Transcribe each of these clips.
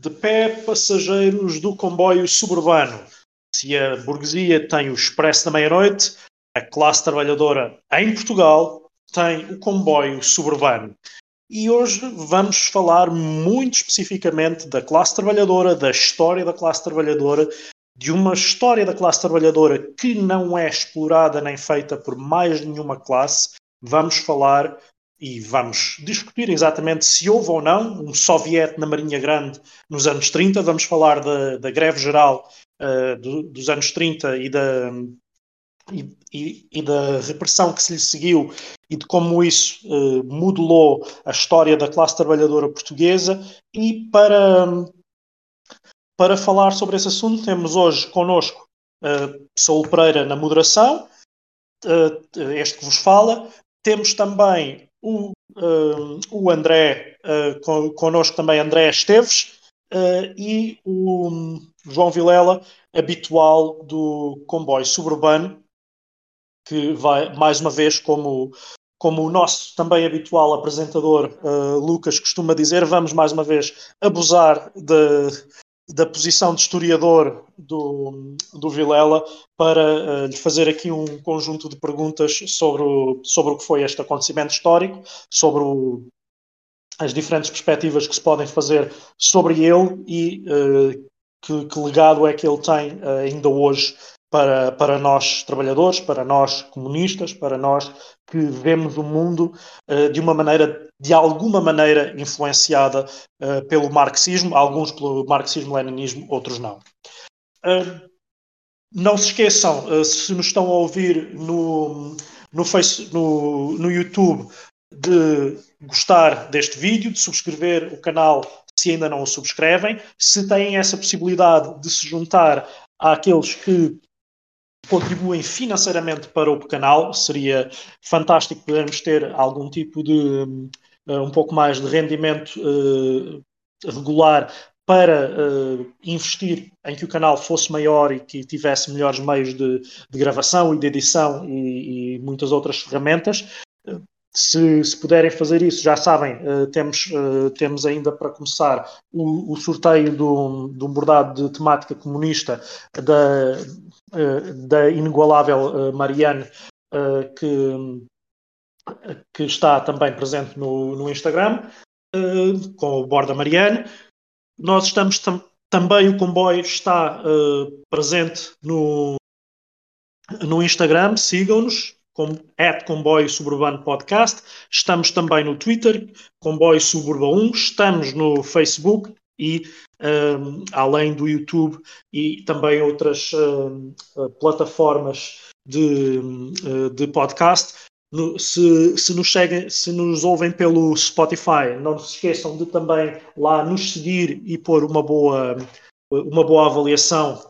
de pé passageiros do comboio suburbano. Se a burguesia tem o expresso da meia-noite, a classe trabalhadora em Portugal tem o comboio suburbano. E hoje vamos falar muito especificamente da classe trabalhadora, da história da classe trabalhadora, de uma história da classe trabalhadora que não é explorada nem feita por mais nenhuma classe. Vamos falar e vamos discutir exatamente se houve ou não um soviete na Marinha Grande nos anos 30. Vamos falar da, da greve geral uh, do, dos anos 30 e da, e, e, e, da repressão que se lhe seguiu e de como isso uh, modelou a história da classe trabalhadora portuguesa. E para, para falar sobre esse assunto, temos hoje connosco uh, Saúl Pereira na moderação, uh, este que vos fala. Temos também o, uh, o André, uh, connosco também André Esteves uh, e o João Vilela, habitual do comboio suburbano, que vai mais uma vez como como o nosso também habitual apresentador uh, Lucas costuma dizer, vamos mais uma vez abusar de, da posição de historiador do, do Vilela para uh, lhe fazer aqui um conjunto de perguntas sobre o, sobre o que foi este acontecimento histórico, sobre o, as diferentes perspectivas que se podem fazer sobre ele e uh, que, que, legado é que ele tem uh, ainda hoje para, para nós trabalhadores, para nós comunistas, para nós que vemos o mundo uh, de uma maneira, de alguma maneira, influenciada uh, pelo marxismo, alguns pelo marxismo-leninismo, outros não. Uh, não se esqueçam, se nos estão a ouvir no, no, face, no, no YouTube, de gostar deste vídeo, de subscrever o canal se ainda não o subscrevem. Se têm essa possibilidade de se juntar àqueles que contribuem financeiramente para o canal. Seria fantástico podermos ter algum tipo de uh, um pouco mais de rendimento uh, regular para uh, investir em que o canal fosse maior e que tivesse melhores meios de, de gravação e de edição e, e muitas outras ferramentas. Se, se, puderem fazer isso, já sabem, uh, temos, uh, temos ainda para começar o, o sorteio do, do bordado de temática comunista da, uh, da inigualável Marianne, que, que está também presente no, no Instagram, com o Borda Marianne. Nós estamos tam, também, o comboio está presente no, no Instagram, sigam-nos, com, at Comboio Suburbano Podcast. Estamos também no Twitter, Comboio Suburba 1. Estamos no Facebook e um, além do YouTube e também outras um, plataformas de, uh, de podcast. No, se, se, nos seguem, se nos ouvem pelo Spotify, não se esqueçam de também lá nos seguir e pôr uma boa, uma boa avaliação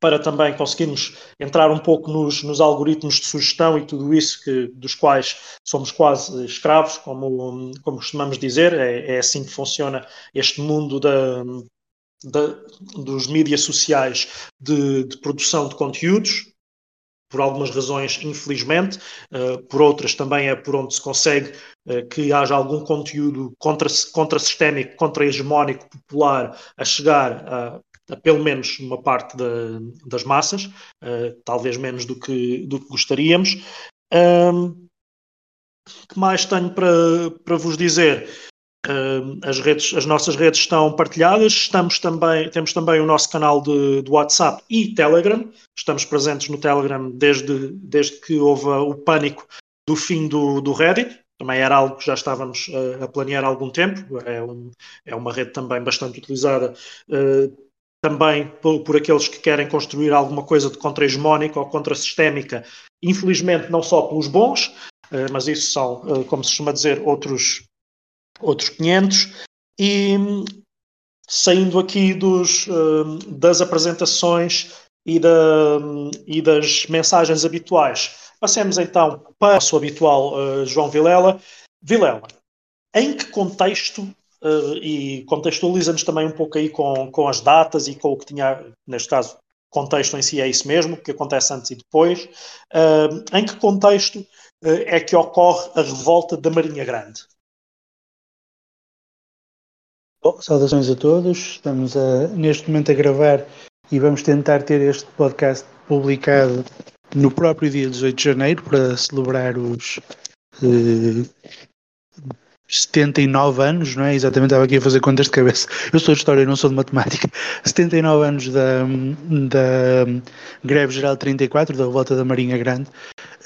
para também conseguirmos entrar um pouco nos, nos, algoritmos de sugestão e tudo isso que, dos quais somos quase escravos, como, como costumamos dizer, é, é assim que funciona este mundo da, da, dos mídias sociais de, de, produção de conteúdos, por algumas razões, infelizmente, uh, por outras também é por onde se consegue uh, que haja algum conteúdo contra-sistémico, contra contra-hegemónico popular a chegar a pelo menos uma parte da, das massas, uh, talvez menos do que, do que gostaríamos. Um, que mais tenho para, para vos dizer? Uh, as, redes, as nossas redes estão partilhadas, estamos também, temos também o nosso canal de, de WhatsApp e Telegram, estamos presentes no Telegram desde, desde que houve o pânico do fim do, do Reddit, também era algo que já estávamos uh, a planear há algum tempo, é, um, é uma rede também bastante utilizada uh, também por, por, aqueles que querem construir alguma coisa de contra-hegemónica ou contra-sistémica, infelizmente não só pelos bons, uh, mas isso são, uh, como se costuma dizer, outros, outros 500. E saindo aqui dos, uh, das apresentações e, da, e, das mensagens habituais, passemos então para o seu habitual João Vilela. Vilela, em que contexto e contextualiza-nos também um pouco aí com, com as datas e com o que tinha, neste caso, contexto em si é isso mesmo, que acontece antes e depois. Uh, em que contexto uh, é que ocorre a revolta da Marinha Grande? Bom, saudações a todos. Estamos a, neste momento a gravar e vamos tentar ter este podcast publicado no próprio dia 18 de janeiro para celebrar os eh, 79 anos, não é? Exatamente, estava aqui a fazer contas de cabeça. Eu sou de história, não sou de matemática. 79 anos da, da greve geral 34, da revolta da Marinha Grande.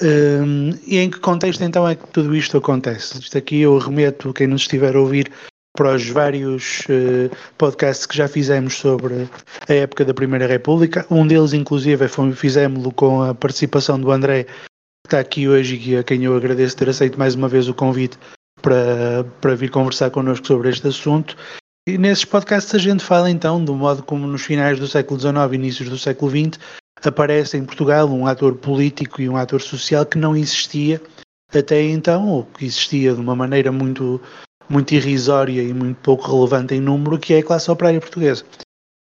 Um, e em que contexto então é que tudo isto acontece? Isto aqui eu remeto, quem nos estiver a ouvir, para os vários uh, podcasts que já fizemos sobre a época da Primeira República. Um deles, inclusive, fizemos-lo com a participação do André, que está aqui hoje e a quem eu agradeço ter aceito mais uma vez o convite para, para vir conversar connosco sobre este assunto. E nesses podcasts a gente fala então do modo como nos finais do século XIX e inícios do século XX aparece em Portugal um ator político e um ator social que não existia até então, ou que existia de uma maneira muito muito irrisória e muito pouco relevante em número, que é a classe operária portuguesa.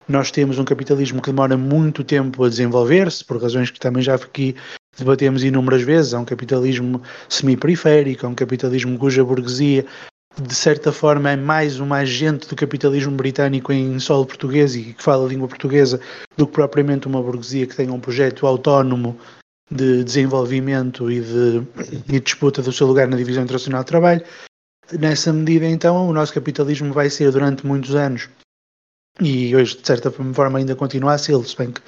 Nós temos um capitalismo que demora muito tempo a desenvolver-se, por razões que também já aqui debatemos inúmeras vezes. É um capitalismo semi-periférico, é um capitalismo cuja burguesia, de certa forma, é mais uma agente do capitalismo britânico em solo português e que fala a língua portuguesa do que propriamente uma burguesia que tenha um projeto autónomo de desenvolvimento e de, e disputa do seu lugar na divisão internacional de trabalho. Nessa medida, então, o nosso capitalismo vai ser durante muitos anos, e hoje, de certa forma, ainda continua a ser, se bem que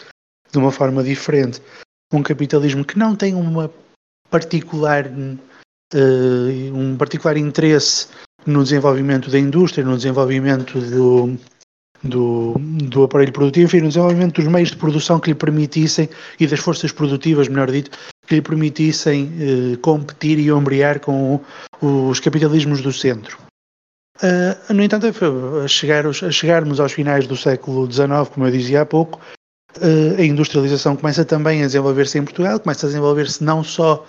de uma forma diferente, um capitalismo que não tem uma particular, uh, um particular interesse no desenvolvimento da indústria, no desenvolvimento do, do, do aparelho produtivo e no desenvolvimento dos meios de produção que lhe permitissem e das forças produtivas, melhor dito, que lhe permitissem eh, competir e ombrear com os capitalismos do centro. Uh, no entanto, a, chegar, a chegarmos aos finais do século XIX, como eu dizia há pouco, uh, a industrialização começa também a desenvolver-se em Portugal, começa a desenvolver-se não só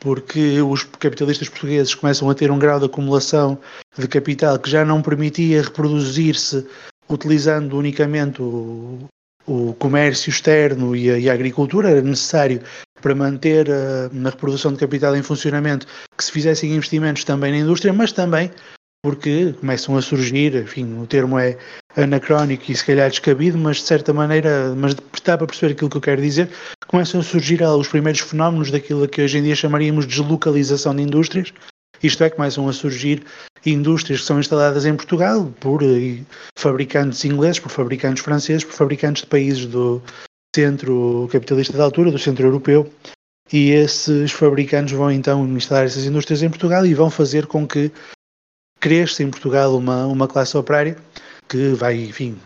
porque os capitalistas portugueses começam a ter um grau de acumulação de capital que já não permitia reproduzir-se utilizando unicamente o, o comércio externo e a, e a, agricultura, era necessário para manter a, a, reprodução de capital em funcionamento que se fizessem investimentos também na indústria, mas também porque começam a surgir, enfim, o termo é anacrónico e se calhar descabido, mas de certa maneira, mas dá para perceber aquilo que eu quero dizer, começam a surgir os primeiros fenómenos daquilo que hoje em dia chamaríamos de deslocalização de indústrias, isto é, começam a surgir indústrias que são instaladas em Portugal por eh, fabricantes ingleses, por fabricantes franceses, por fabricantes de países do centro capitalista da altura, do centro europeu, e esses fabricantes vão então instalar essas indústrias em Portugal e vão fazer com que cresça em Portugal uma, uma classe operária que vai, enfim,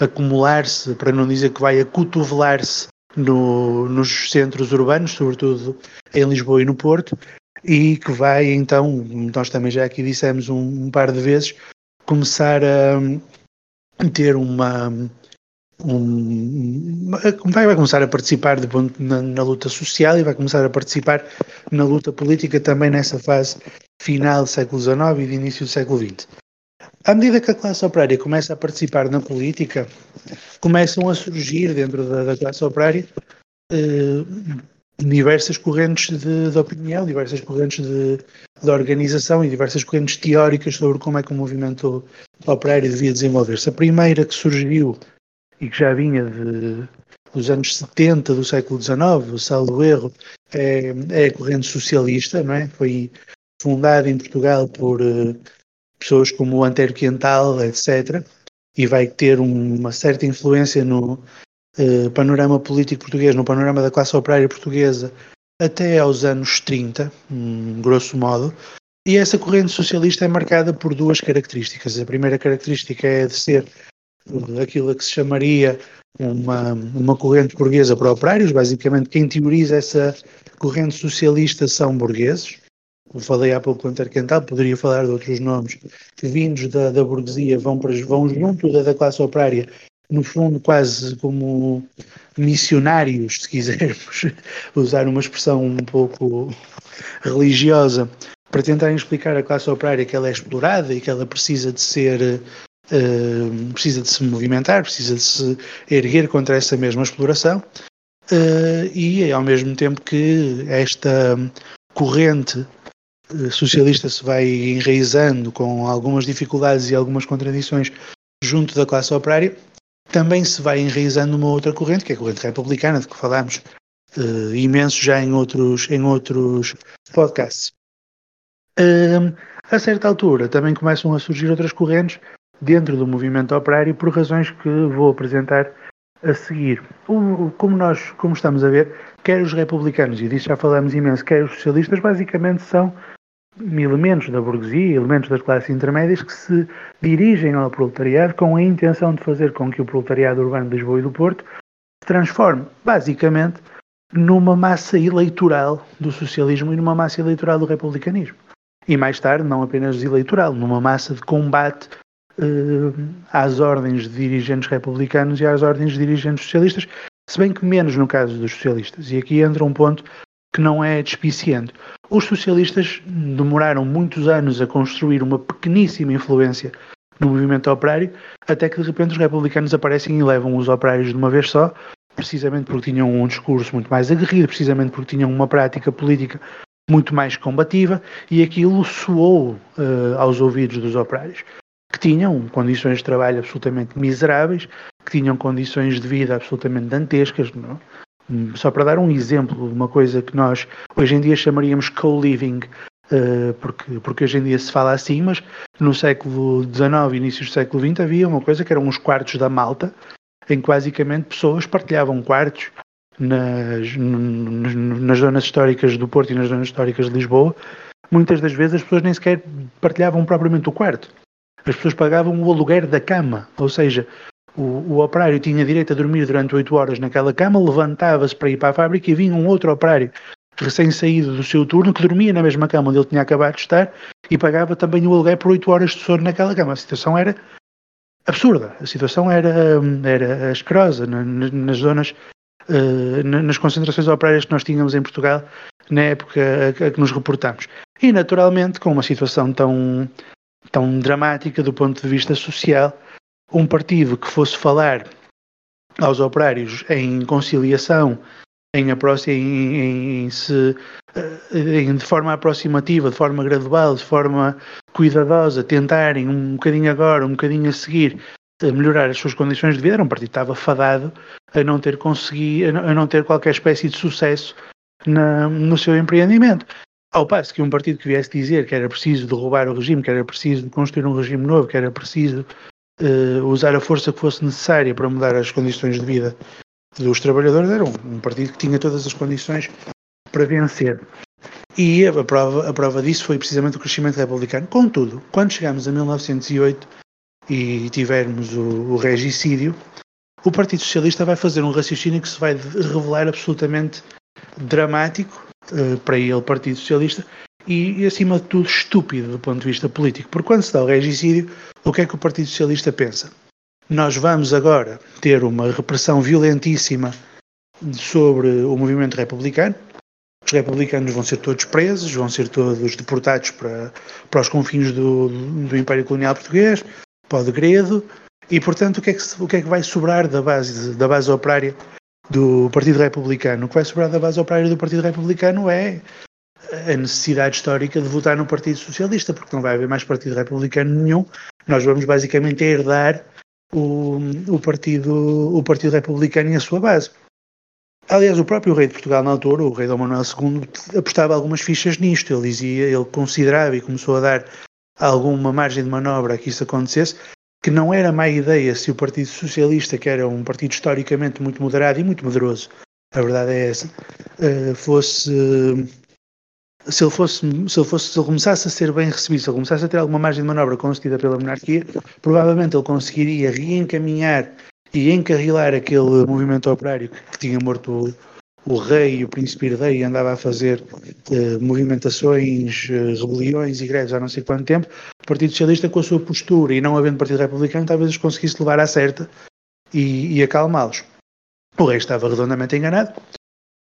acumular-se, para não dizer que vai acotovelar-se no, nos centros urbanos, sobretudo em Lisboa e no Porto, e que vai então, nós também já aqui dissemos um, um par de vezes, começar a ter uma, um, vai, começar a participar de, na, na, luta social e vai começar a participar na luta política também nessa fase final do século XIX e de início do século XX. À medida que a classe operária começa a participar na política, começam a surgir dentro da, da classe operária eh, diversas correntes de, de, opinião, diversas correntes de, de, organização e diversas correntes teóricas sobre como é que o movimento operário devia desenvolver-se. A primeira que surgiu e que já vinha de, dos anos 70 do século XIX, o saldo erro, é, é, corrente socialista, não é? Foi fundada em Portugal por uh, pessoas como o Antero Quental, etc., e vai ter uma certa influência no, eh, panorama político português, no panorama da classe operária portuguesa, até aos anos 30, um, grosso modo. E essa corrente socialista é marcada por duas características. A primeira característica é de ser aquilo que se chamaria uma, uma corrente burguesa para operários. Basicamente, quem teoriza essa corrente socialista são burgueses. Eu falei há pouco do Antarquental, poderia falar de outros nomes que, vindos da, da burguesia, vão, para, vão junto da, da classe operária no fundo, quase como missionários, se quisermos usar uma expressão um pouco religiosa, para tentarem explicar à classe operária que ela é explorada e que ela precisa de ser. Precisa de se movimentar, precisa de se erguer contra essa mesma exploração, uh, e ao mesmo tempo que esta corrente eh, socialista se vai enraizando com algumas dificuldades e algumas contradições junto da classe operária, também se vai enraizando uma outra corrente, que é a corrente republicana, de que falámos uh, imenso já em outros, em outros podcasts. A certa altura também começam a surgir outras correntes dentro do movimento operário por razões que vou apresentar a seguir. O, como nós como estamos a ver, quer os republicanos, e disso já falamos imenso, quer os socialistas, basicamente são elementos da burguesia, elementos das classes intermédias que se dirigem ao proletariado com a intenção de fazer com que o proletariado urbano de Lisboa e do Porto se transforme, basicamente, numa massa eleitoral do socialismo e numa massa eleitoral do republicanismo. E mais tarde, não apenas eleitoral, numa massa de combate às ordens de dirigentes republicanos e às ordens de dirigentes socialistas, se bem que menos no caso dos socialistas. E aqui entra um ponto que não é despiciente. Os socialistas demoraram muitos anos a construir uma pequeníssima influência no movimento operário, até que de repente os republicanos aparecem e levam os operários de uma vez só, precisamente porque tinham um discurso muito mais aguerrido, precisamente porque tinham uma prática política muito mais combativa, e aquilo soou uh, aos ouvidos dos operários, que tinham condições de trabalho absolutamente miseráveis, que tinham condições de vida absolutamente dantescas, não? Só para dar um exemplo uma coisa que nós hoje em dia chamaríamos co-living, uh, porque, porque hoje em dia se fala assim, mas no século XIX, início do século XX, havia uma coisa que eram os quartos da malta, em que basicamente pessoas partilhavam quartos nas, nas zonas históricas do Porto e nas zonas históricas de Lisboa. Muitas das vezes as pessoas nem sequer partilhavam propriamente o quarto. As pessoas pagavam o aluguer da cama, ou seja, o, o operário tinha direito a dormir durante 8 horas naquela cama, levantava-se para ir para a fábrica e vinha um outro operário recém-saído do seu turno que dormia na mesma cama onde ele tinha acabado de estar e pagava também o aluguer por 8 horas de sono naquela cama. A situação era absurda, a situação era, era asquerosa nas zonas, eh, nas concentrações operárias que nós tínhamos em Portugal na época a que nos reportamos. E naturalmente, com uma situação tão, tão dramática do ponto de vista social, um partido que fosse falar aos operários em conciliação, em, em, em, se, eh, em, de forma aproximativa, de forma gradual, de forma cuidadosa, tentarem um bocadinho agora, um bocadinho a seguir, a melhorar as suas condições de vida, era um partido que estava fadado a não ter conseguido, a não ter qualquer espécie de sucesso na, no seu empreendimento. Ao passo que um partido que viesse dizer que era preciso derrubar o regime, que era preciso construir um regime novo, que era preciso uh, usar a força que fosse necessária para mudar as condições de vida dos trabalhadores, era um, um partido que tinha todas as condições para vencer. E a prova, a prova disso foi precisamente o crescimento republicano. Contudo, quando chegamos a 1908 e tivermos o, o regicídio, o Partido Socialista vai fazer um raciocínio que se vai revelar absolutamente dramático para ele, Partido Socialista, e, e, acima de tudo, estúpido do ponto de vista político. Porque quando se dá o regicídio, o que é que o Partido Socialista pensa? Nós vamos agora ter uma repressão violentíssima sobre o movimento republicano. Os republicanos vão ser todos presos, vão ser todos deportados para, para os confins do, do Império Colonial Português, para o degredo, e portanto o que, é que, o que é que vai sobrar da base, da base operária do Partido Republicano? O que vai sobrar da base operária do Partido Republicano é a necessidade histórica de votar no Partido Socialista, porque não vai haver mais Partido Republicano nenhum. Nós vamos basicamente herdar o, o, partido, o Partido Republicano e a sua base. Aliás, o próprio rei de Portugal na altura, o rei Dom Manuel II, apostava algumas fichas nisto. Ele dizia, ele considerava e começou a dar alguma margem de manobra que isso acontecesse, que não era má ideia se o Partido Socialista, que era um partido historicamente muito moderado e muito medroso, a verdade é essa, eh, fosse se ele fosse, se ele fosse, se ele começasse a ser bem recebido, se ele começasse a ter alguma margem de manobra concedida pela monarquia, provavelmente ele conseguiria reencaminhar e encarrilar aquele movimento operário que tinha morto o, rei e o príncipe herdeiro andava a fazer eh, movimentações, eh, rebeliões e greves há não sei quanto tempo. O Partido Socialista, com a sua postura e não havendo Partido Republicano, talvez os conseguisse levar à certa e, e acalmá-los. O rei estava redondamente enganado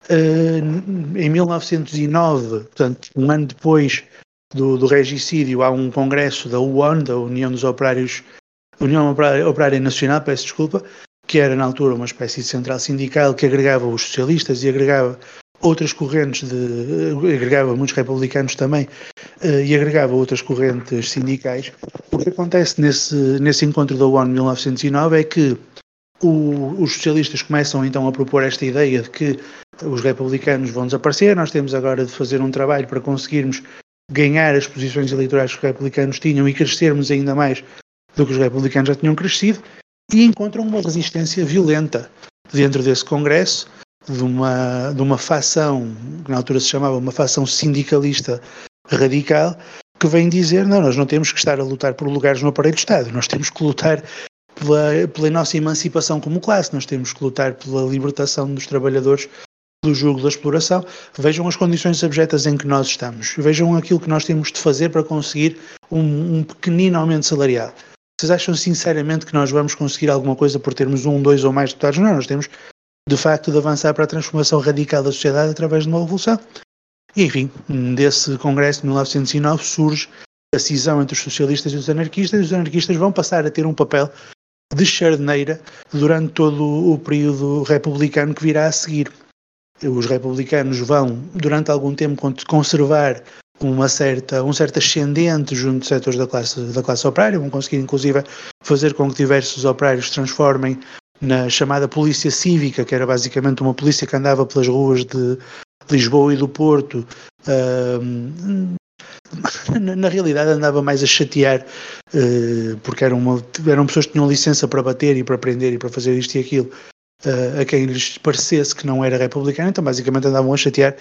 Uh, em 1909, portanto, um ano depois do, do regicídio, há um congresso da UON, da União dos Operários, União Operária Nacional, peço desculpa, que era na altura uma espécie de central sindical que agregava os socialistas e agregava outras correntes de. agregava muitos republicanos também uh, e agregava outras correntes sindicais. O que acontece nesse, nesse encontro da ONU de 1909 é que o, os socialistas começam então a propor esta ideia de que os republicanos vão desaparecer, nós temos agora de fazer um trabalho para conseguirmos ganhar as posições eleitorais que os republicanos tinham e crescermos ainda mais do que os republicanos já tinham crescido, e encontram uma resistência violenta dentro desse Congresso, de uma, de uma facção, que na altura se chamava uma facção sindicalista radical, que vem dizer: não, nós não temos que estar a lutar por lugares no aparelho de Estado, nós temos que lutar pela, pela nossa emancipação como classe, nós temos que lutar pela libertação dos trabalhadores do jogo da exploração. Vejam as condições abjetas em que nós estamos, vejam aquilo que nós temos de fazer para conseguir um, um pequenino aumento salarial. Vocês acham sinceramente que nós vamos conseguir alguma coisa por termos um, dois ou mais deputados? Não, nós temos de facto de avançar para a transformação radical da sociedade através de uma revolução. E enfim, desse congresso de 1909 surge a cisão entre os socialistas e os anarquistas, e os anarquistas vão passar a ter um papel de charneira durante todo o período republicano que virá a seguir. Os republicanos vão, durante algum tempo, conservar uma certa, um certo ascendente junto de setores da classe, da classe operária, vão conseguir inclusive fazer com que diversos operários se transformem na chamada polícia cívica, que era basicamente uma polícia que andava pelas ruas de Lisboa e do Porto, uh, na, na, realidade andava mais a chatear, uh, porque eram, uma, eram pessoas que tinham licença para bater e para prender e para fazer isto e aquilo, uh, a quem lhes parecesse que não era republicano, então basicamente andavam a chatear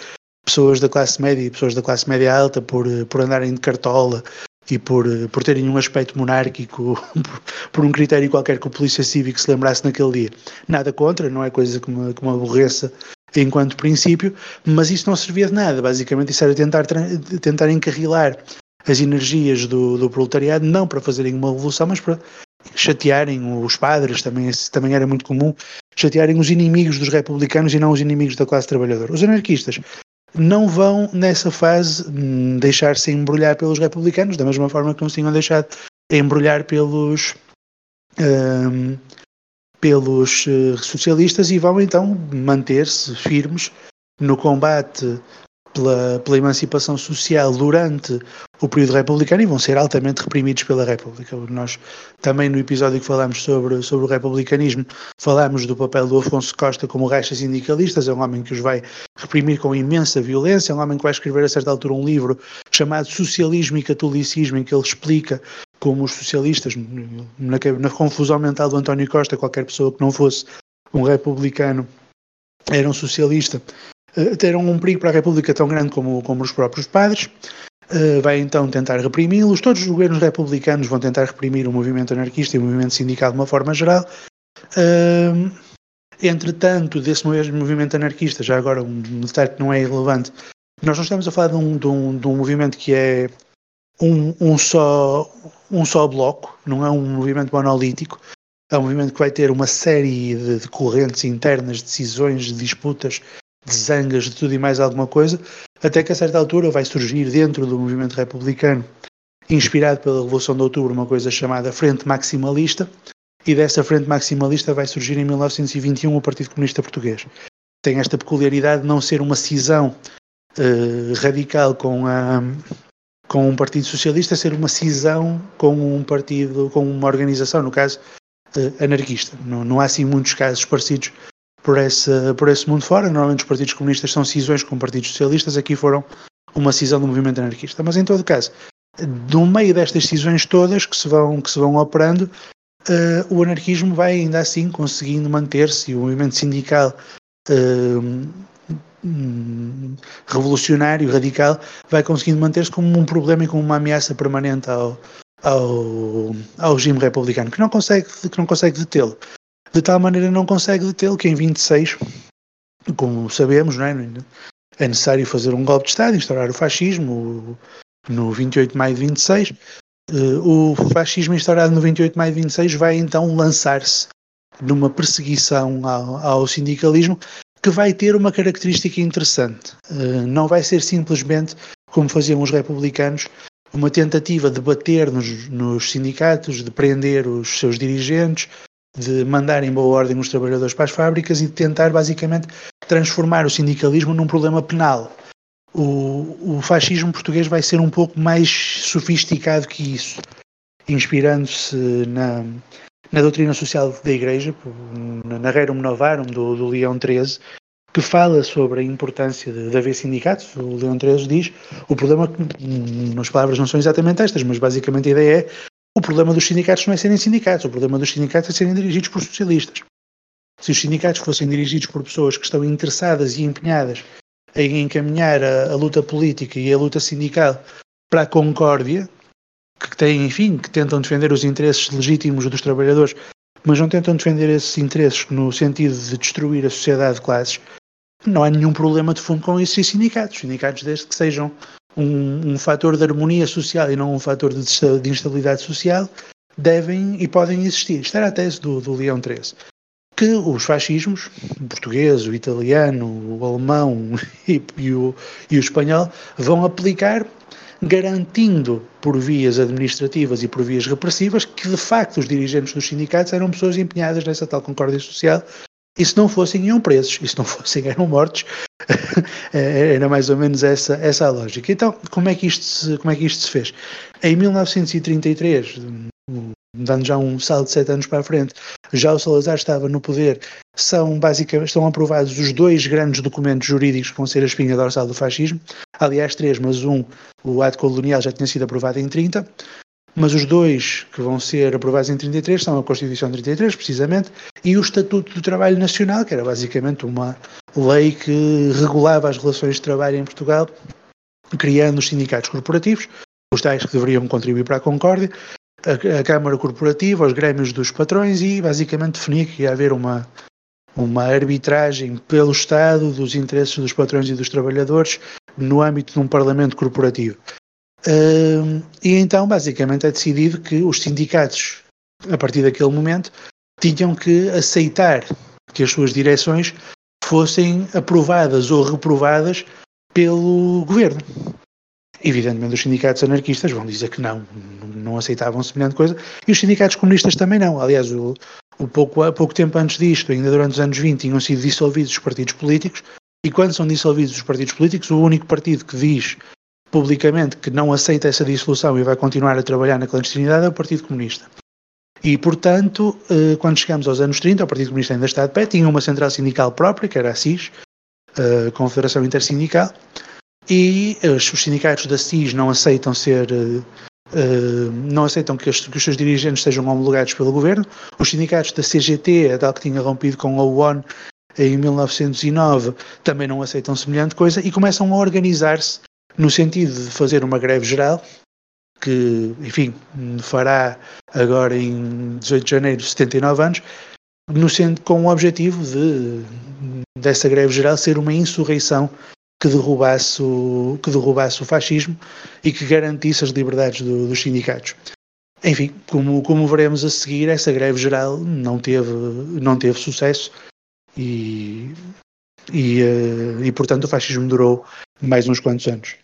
pessoas da classe média e pessoas da classe média alta por, por andarem de cartola e por, por terem um aspecto monárquico, por, por, um critério qualquer que o polícia cívico se lembrasse naquele dia. Nada contra, não é coisa que me, que me aborreça enquanto princípio, mas isso não servia de nada. Basicamente, isso era tentar, tentar encarrilar as energias do, do proletariado, não para fazerem uma revolução, mas para chatearem os padres, também, também era muito comum, chatearem os inimigos dos republicanos e não os inimigos da classe trabalhadora. Os anarquistas não vão, nessa fase, hum, deixar-se embrulhar pelos republicanos, da mesma forma que não se tinham deixado embrulhar pelos. Um, pelos uh, socialistas e vão então manter-se firmes no combate pela, pela, emancipação social durante o período republicano e vão ser altamente reprimidos pela República. Nós também no episódio que falámos sobre, sobre o republicanismo falámos do papel do Afonso Costa como racha sindicalistas, é um homem que os vai reprimir com imensa violência, é um homem que vai escrever a certa altura um livro chamado Socialismo e Catolicismo em que ele explica como os socialistas, na, na confusão mental do António Costa, qualquer pessoa que não fosse um republicano era um socialista, terão um perigo para a República tão grande como, como os próprios padres. Uh, vai então tentar reprimi-los. Todos os governos republicanos vão tentar reprimir o movimento anarquista e o movimento sindical de uma forma geral. Uh, entretanto, desse mesmo movimento anarquista, já agora um detalhe que não é irrelevante, nós não estamos a falar de um, de um, de um movimento que é um, um, só, um só bloco, não é um movimento monolítico, é um movimento que vai ter uma série de, de correntes internas, decisões, de disputas, de zangas, de tudo e mais alguma coisa, até que a certa altura vai surgir dentro do movimento republicano, inspirado pela Revolução de Outubro, uma coisa chamada Frente Maximalista, e dessa Frente Maximalista vai surgir em 1921 o Partido Comunista Português. Tem esta peculiaridade de não ser uma cisão uh, radical com a, com um partido socialista ser uma cisão com um partido, com uma organização, no caso uh, anarquista. Não, não há assim muitos casos parecidos por esse, por esse mundo fora. Normalmente os partidos comunistas são cisões com partidos socialistas, aqui foram uma cisão do movimento anarquista. Mas em todo caso, no meio destas cisões todas que se vão, que se vão operando, uh, o anarquismo vai ainda assim conseguindo manter-se, o movimento sindical uh, revolucionário, radical, vai conseguindo manter-se como um problema e como uma ameaça permanente ao, ao, ao regime republicano, que não consegue, que não consegue detê-lo. De tal maneira não consegue detê-lo que em 26, como sabemos, não é? é necessário fazer um golpe de Estado, instaurar o fascismo, no 28 de maio de 26. Eh, o fascismo instaurado no 28 de maio de 26 vai então lançar-se numa perseguição ao, ao, sindicalismo que vai ter uma característica interessante. Uh, não vai ser simplesmente, como faziam os republicanos, uma tentativa de bater nos, nos, sindicatos, de prender os seus dirigentes, de mandar em boa ordem os trabalhadores para as fábricas e de tentar basicamente transformar o sindicalismo num problema penal. O, o fascismo português vai ser um pouco mais sofisticado que isso, inspirando-se na, na doutrina social da Igreja, na Rerum Novarum do, do Leão XIII, que fala sobre a importância de, de haver sindicatos. O Leão XIII diz o problema, nas palavras não são exatamente estas, mas basicamente a ideia é o problema dos sindicatos não é serem sindicatos, o problema dos sindicatos é serem dirigidos por socialistas. Se os sindicatos fossem dirigidos por pessoas que estão interessadas e empenhadas em encaminhar a, a luta política e a luta sindical para a concórdia, que têm, enfim, que tentam defender os interesses legítimos dos trabalhadores, mas não tentam defender esses interesses no sentido de destruir a sociedade de classes, não há nenhum problema de fundo com esses sindicatos. Sindicatos desde que sejam um, um fator de harmonia social e não um fator de, de instabilidade social, devem e podem existir. Isto era a tese do, do Leão XIII. Que os fascismos, o português, o italiano, o alemão e, e, o, e o espanhol, vão aplicar garantindo por vias administrativas e por vias repressivas que de facto os dirigentes dos sindicatos eram pessoas empenhadas nessa tal concórdia social e se não fossem iam presos, e se não fossem eram mortos, é, era mais ou menos essa, essa a lógica. Então, como é, que isto se, como é que isto se fez? Em 1933, dando já um salto de sete anos para a frente, já o Salazar estava no poder, são basicamente, estão aprovados os dois grandes documentos jurídicos que vão ser a espinha dorsal do fascismo, aliás três, mas um, o ato colonial já tinha sido aprovado em 30, mas os dois que vão ser aprovados em 33 são a Constituição 33, precisamente, e o Estatuto do Trabalho Nacional, que era basicamente uma lei que regulava as relações de trabalho em Portugal, criando os sindicatos corporativos, os tais que deveriam contribuir para a concórdia, a, a Câmara Corporativa, os grêmios dos patrões e basicamente definia que ia haver uma, uma arbitragem pelo Estado dos interesses dos patrões e dos trabalhadores no âmbito de um Parlamento corporativo. Uh, e então, basicamente, é decidido que os sindicatos, a partir daquele momento, tinham que aceitar que as suas direções fossem aprovadas ou reprovadas pelo governo. Evidentemente, os sindicatos anarquistas vão dizer que não, não aceitavam semelhante coisa, e os sindicatos comunistas também não. Aliás, o, o pouco, há pouco tempo antes disto, ainda durante os anos 20, tinham sido dissolvidos os partidos políticos, e quando são dissolvidos os partidos políticos, o único partido que diz publicamente que não aceita essa dissolução e vai continuar a trabalhar na clandestinidade é o Partido Comunista. E, portanto, eh, quando chegamos aos anos 30, o Partido Comunista ainda está de pé, tinha uma central sindical própria, que era a CIS, a Confederação Intersindical, e os sindicatos da CIS não aceitam ser não aceitam que os, que os, seus dirigentes sejam homologados pelo governo. Os sindicatos da CGT, a tal que tinha rompido com a UON em 1909, também não aceitam semelhante coisa e começam a organizar-se no sentido de fazer uma greve geral, que, enfim, fará agora em 18 de janeiro 79 anos, no com o objetivo de dessa greve geral ser uma insurreição que derrubasse o, que derrubasse o fascismo e que garantisse as liberdades do, dos sindicatos. Enfim, como, como veremos a seguir, essa greve geral não teve, não teve sucesso e, e, uh, e portanto o fascismo durou mais uns quantos anos.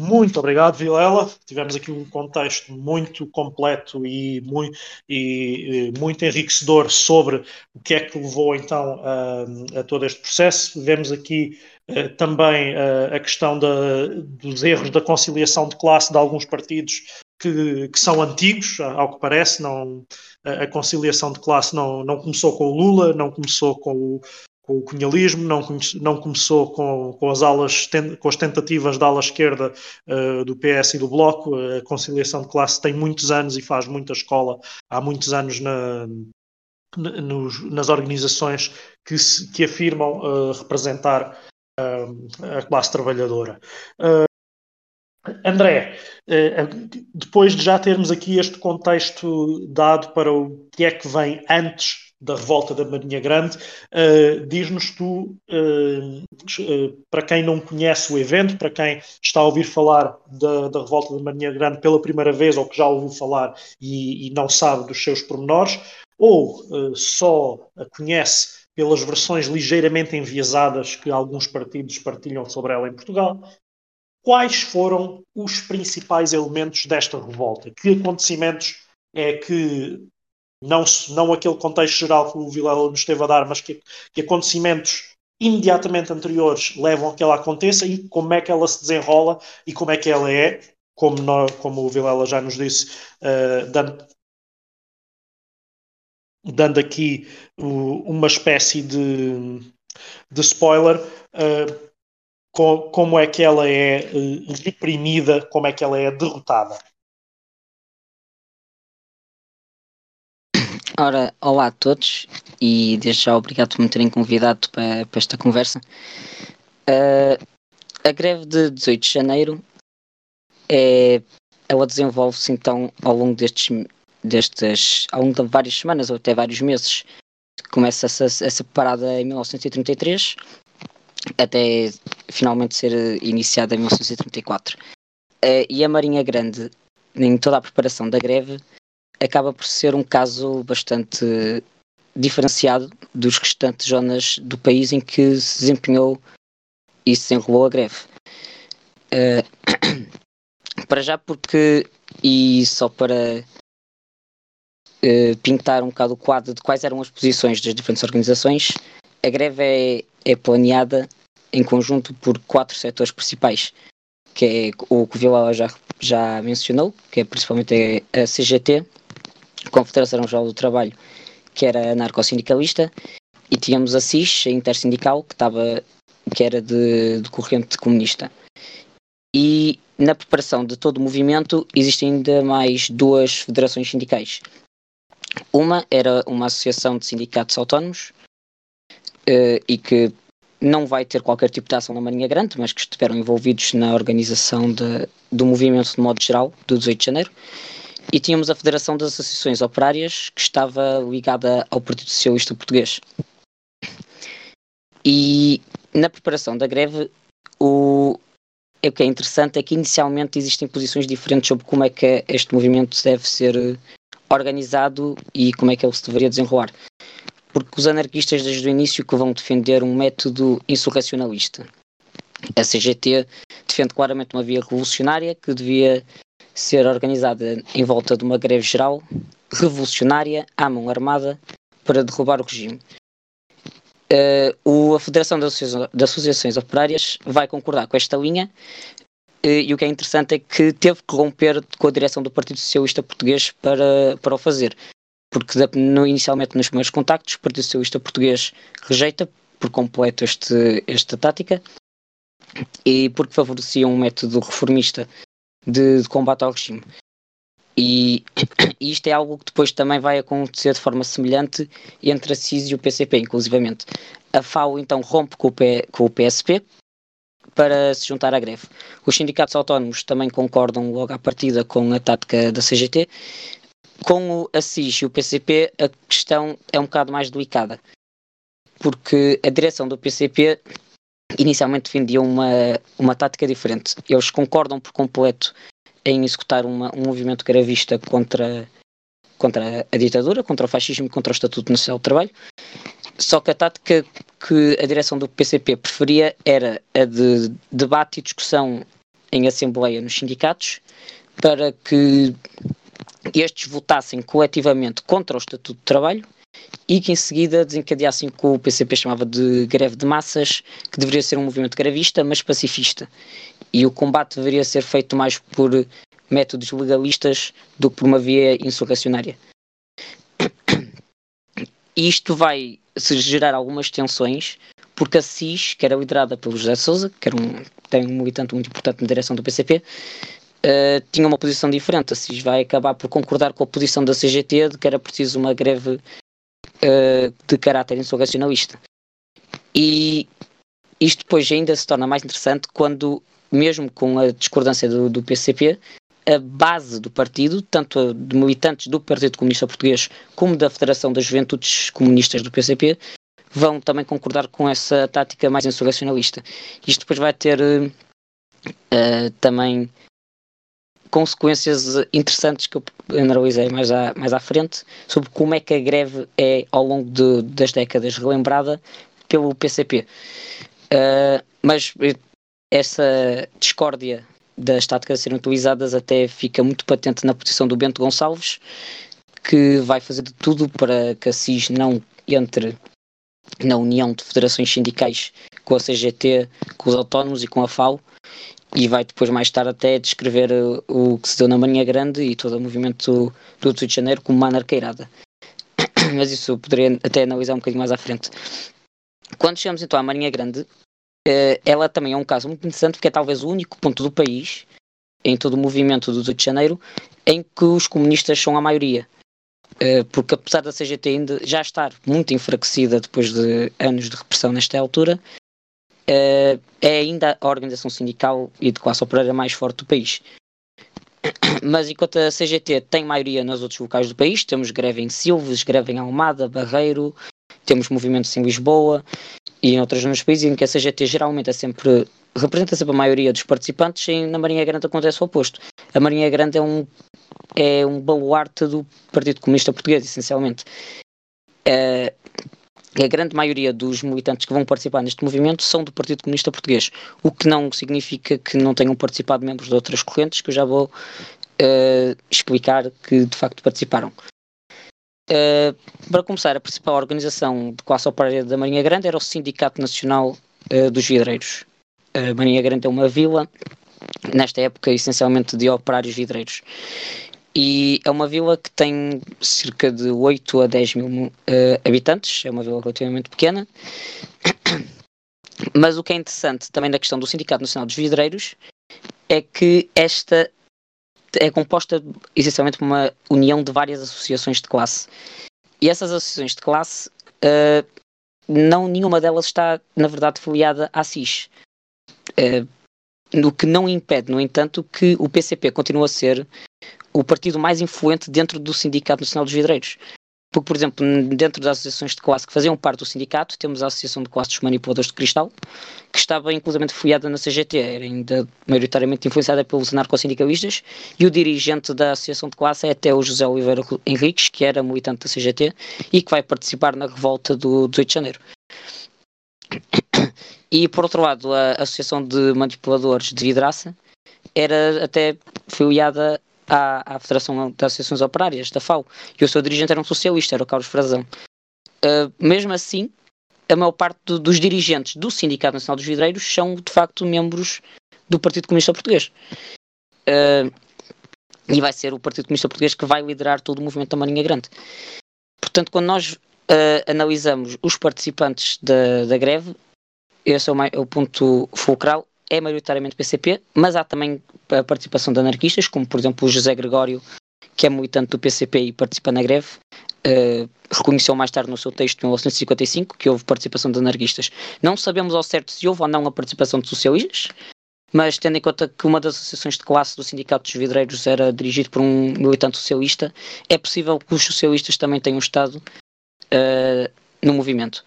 Muito obrigado, Vilela. Tivemos aqui um contexto muito completo e muito, e, muito enriquecedor sobre o que é que levou então a, a todo este processo. Vemos aqui uh, também uh, a questão da, dos erros da conciliação de classe de alguns partidos que, que são antigos, ao que parece. Não, a, a conciliação de classe não, não começou com o Lula, não começou com o, com o cunhalismo, não, não começou com, com, as alas, com as tentativas da ala esquerda uh, do PS e do Bloco. A conciliação de classe tem muitos anos e faz muita escola há muitos anos na, nos, nas organizações que, se, que afirmam uh, representar uh, a classe trabalhadora. André, depois de já termos aqui este contexto dado para o que é que vem antes da revolta da Marinha Grande. Uh, Diz-nos tu, uh, uh, para quem não conhece o evento, para quem está a ouvir falar da, da revolta da Marinha Grande pela primeira vez ou que já ouviu falar e, e não sabe dos seus pormenores, ou só a conhece pelas versões ligeiramente enviesadas que alguns partidos partilham sobre ela em Portugal, quais foram os principais elementos desta revolta? Que acontecimentos é que não, não aquele contexto geral que o Vilela nos esteve a dar, mas que, que acontecimentos imediatamente anteriores levam a que ela aconteça e como é que ela se desenrola e como é que ela é, como, como o Vilela já nos disse, uh, dando, dando aqui uh, uma espécie de, de spoiler, uh, com, como é que ela é reprimida, como é que ela é derrotada. Ora, olá a todos e desde já obrigado por me terem convidado para, para esta conversa. Uh, a greve de 18 de janeiro é, ela desenvolve-se então ao longo destes, destes ao longo de várias semanas ou até vários meses. Começa essa, essa parada em 1933 até finalmente ser iniciada em 1934. Uh, e a Marinha Grande, em toda a preparação da greve, acaba por ser um caso bastante diferenciado dos restantes zonas do país em que se desempenhou e se desenrolou a greve. Uh, para já porque, e só para uh, pintar um bocado o quadro de quais eram as posições das diferentes organizações, a greve é, é planeada em conjunto por quatro setores principais, que é o que o Vila já, já mencionou, que é principalmente a CGT, Confederação Geral do Trabalho, que era anarcossindicalista, e tínhamos a CIS, a Intersindical, que, estava, que era de, de corrente comunista. E na preparação de todo o movimento existem ainda mais duas federações sindicais. Uma era uma associação de sindicatos autónomos uh, e que não vai ter qualquer tipo de ação na Marinha Grande, mas que estiveram envolvidos na organização de, do movimento de modo geral do 18 de janeiro. E tínhamos a Federação das Associações Operárias, que estava ligada ao Partido Socialista Português. E na preparação da greve, o, o que é interessante é que inicialmente existem posições diferentes sobre como é que este movimento deve ser organizado e como é que ele se deveria desenrolar. Porque os anarquistas desde o início que vão defender um método insurracionalista. A CGT defende claramente uma via revolucionária que devia ser organizada em volta de uma greve geral revolucionária à mão armada para derrubar o regime. Uh, a Federação das Associações, Associações Operárias vai concordar com esta linha uh, e o que é interessante é que teve que romper com a direção do Partido Socialista Português para, para o fazer. Porque no, inicialmente nos primeiros contactos o Partido Socialista Português rejeita por completo este, esta tática e porque favorecia um método reformista de, de combate ao regime. E, isto é algo que depois também vai acontecer de forma semelhante entre a CIS e o PCP, inclusivamente. A FAO então rompe com o, P, com o PSP para se juntar à greve. Os sindicatos autónomos também concordam logo à partida com a tática da CGT. Com a CIS e o PCP, a questão é um bocado mais delicada, porque a direção do PCP inicialmente defendiam uma, uma tática diferente. Eles concordam por completo em executar uma, um movimento gravista contra, contra a ditadura, contra o fascismo e contra o Estatuto Nacional do Trabalho. Só que a tática que a direção do PCP preferia era a de debate e discussão em assembleia nos sindicatos para que estes votassem coletivamente contra o Estatuto de Trabalho e que em seguida desencadeassem o que o PCP chamava de greve de massas, que deveria ser um movimento gravista, mas pacifista. E o combate deveria ser feito mais por métodos legalistas do que por uma via insurracionária. E isto vai se gerar algumas tensões, porque a CIS, que era liderada pelo José Souza, que era um, tem um militante muito importante na direção do PCP, uh, eh, tinha uma posição diferente. A CIS vai acabar por concordar com a posição da CGT de que era preciso uma greve uh, de caráter insurracionalista. E isto depois ainda se torna mais interessante quando, mesmo com a discordância do, do PCP, a base do partido, tanto de militantes do Partido Comunista Português como da Federação das Juventudes Comunistas do PCP, vão também concordar com essa tática mais insurracionalista. Isto depois vai ter uh, também consequências interessantes que eu analisei mais à, mais à frente sobre como é que a greve é, ao longo de, das décadas, relembrada pelo PCP. Uh, ah, mas essa discórdia das táticas a serem utilizadas até fica muito patente na posição do Bento Gonçalves, que vai fazer de tudo para que a CIS não entre na união de federações sindicais com a CGT, com os autónomos e com a FAO, e vai depois mais tarde até descrever o que se deu na Marinha Grande e todo o movimento do 8 de janeiro como uma anarqueirada. Mas isso eu poderia até analisar um bocadinho mais à frente. Quando chegamos então à Marinha Grande, eh, ela também é um caso muito interessante porque é talvez o único ponto do país, em todo o movimento do 8 de janeiro, em que os comunistas são a maioria. Eh, porque apesar da CGT ainda já estar muito enfraquecida depois de anos de repressão nesta altura, eh, é ainda a organização sindical e de classe operária mais forte do país. Mas enquanto a CGT tem maioria nos outros locais do país, temos greve em Silves, greve em Almada, Barreiro, temos movimentos em Lisboa e em outras zonas do país em que a CGT geralmente é sempre representa sempre a maioria dos participantes e na Marinha Grande acontece o oposto. A Marinha Grande é um é um baluarte do Partido Comunista Português, essencialmente. A grande maioria dos militantes que vão participar neste movimento são do Partido Comunista Português, o que não significa que não tenham participado membros de outras correntes, que eu já vou uh, explicar que de facto participaram. Uh, para começar, a principal organização de classe operária da Marinha Grande era o Sindicato Nacional uh, dos Vidreiros. A Marinha Grande é uma vila, nesta época essencialmente de operários vidreiros. E é uma vila que tem cerca de 8 a 10 mil uh, habitantes, é uma vila relativamente pequena. Mas o que é interessante também na questão do Sindicato Nacional dos Vidreiros é que esta é composta essencialmente por uma união de várias associações de classe. E essas associações de classe, uh, não, nenhuma delas está, na verdade, filiada à SIS. Uh, o que não impede, no entanto, que o PCP continue a ser o partido mais influente dentro do Sindicato Nacional dos Vidreiros. Porque, por exemplo, dentro das associações de classe que faziam parte do sindicato, temos a Associação de Classe dos Manipuladores de Cristal, que estava inclusivamente filiada na CGT, era ainda maioritariamente influenciada pelos anarcossindicalistas, e o dirigente da Associação de Classe é até o José Oliveira Henriques, que era militante da CGT e que vai participar na revolta do 18 de janeiro. E, por outro lado, a Associação de Manipuladores de Vidraça era até filiada à, à Federação das Associações Operárias, da FAO, e o seu dirigente era um socialista, era o Carlos Frazão. Uh, mesmo assim, a maior parte do, dos dirigentes do Sindicato Nacional dos Vidreiros são, de facto, membros do Partido Comunista Português. Uh, e vai ser o Partido Comunista Português que vai liderar todo o movimento da Marinha Grande. Portanto, quando nós uh, analisamos os participantes da, da greve, esse é o, é o ponto fulcral, é maioritariamente PCP, mas há também a participação de anarquistas, como por exemplo o José Gregório, que é militante do PCP e participa na greve, uh, reconheceu mais tarde no seu texto, em 1955, que houve participação de anarquistas. Não sabemos ao certo se houve ou não a participação de socialistas, mas tendo em conta que uma das associações de classe do Sindicato dos Vidreiros era dirigido por um militante socialista, é possível que os socialistas também tenham estado uh, no movimento.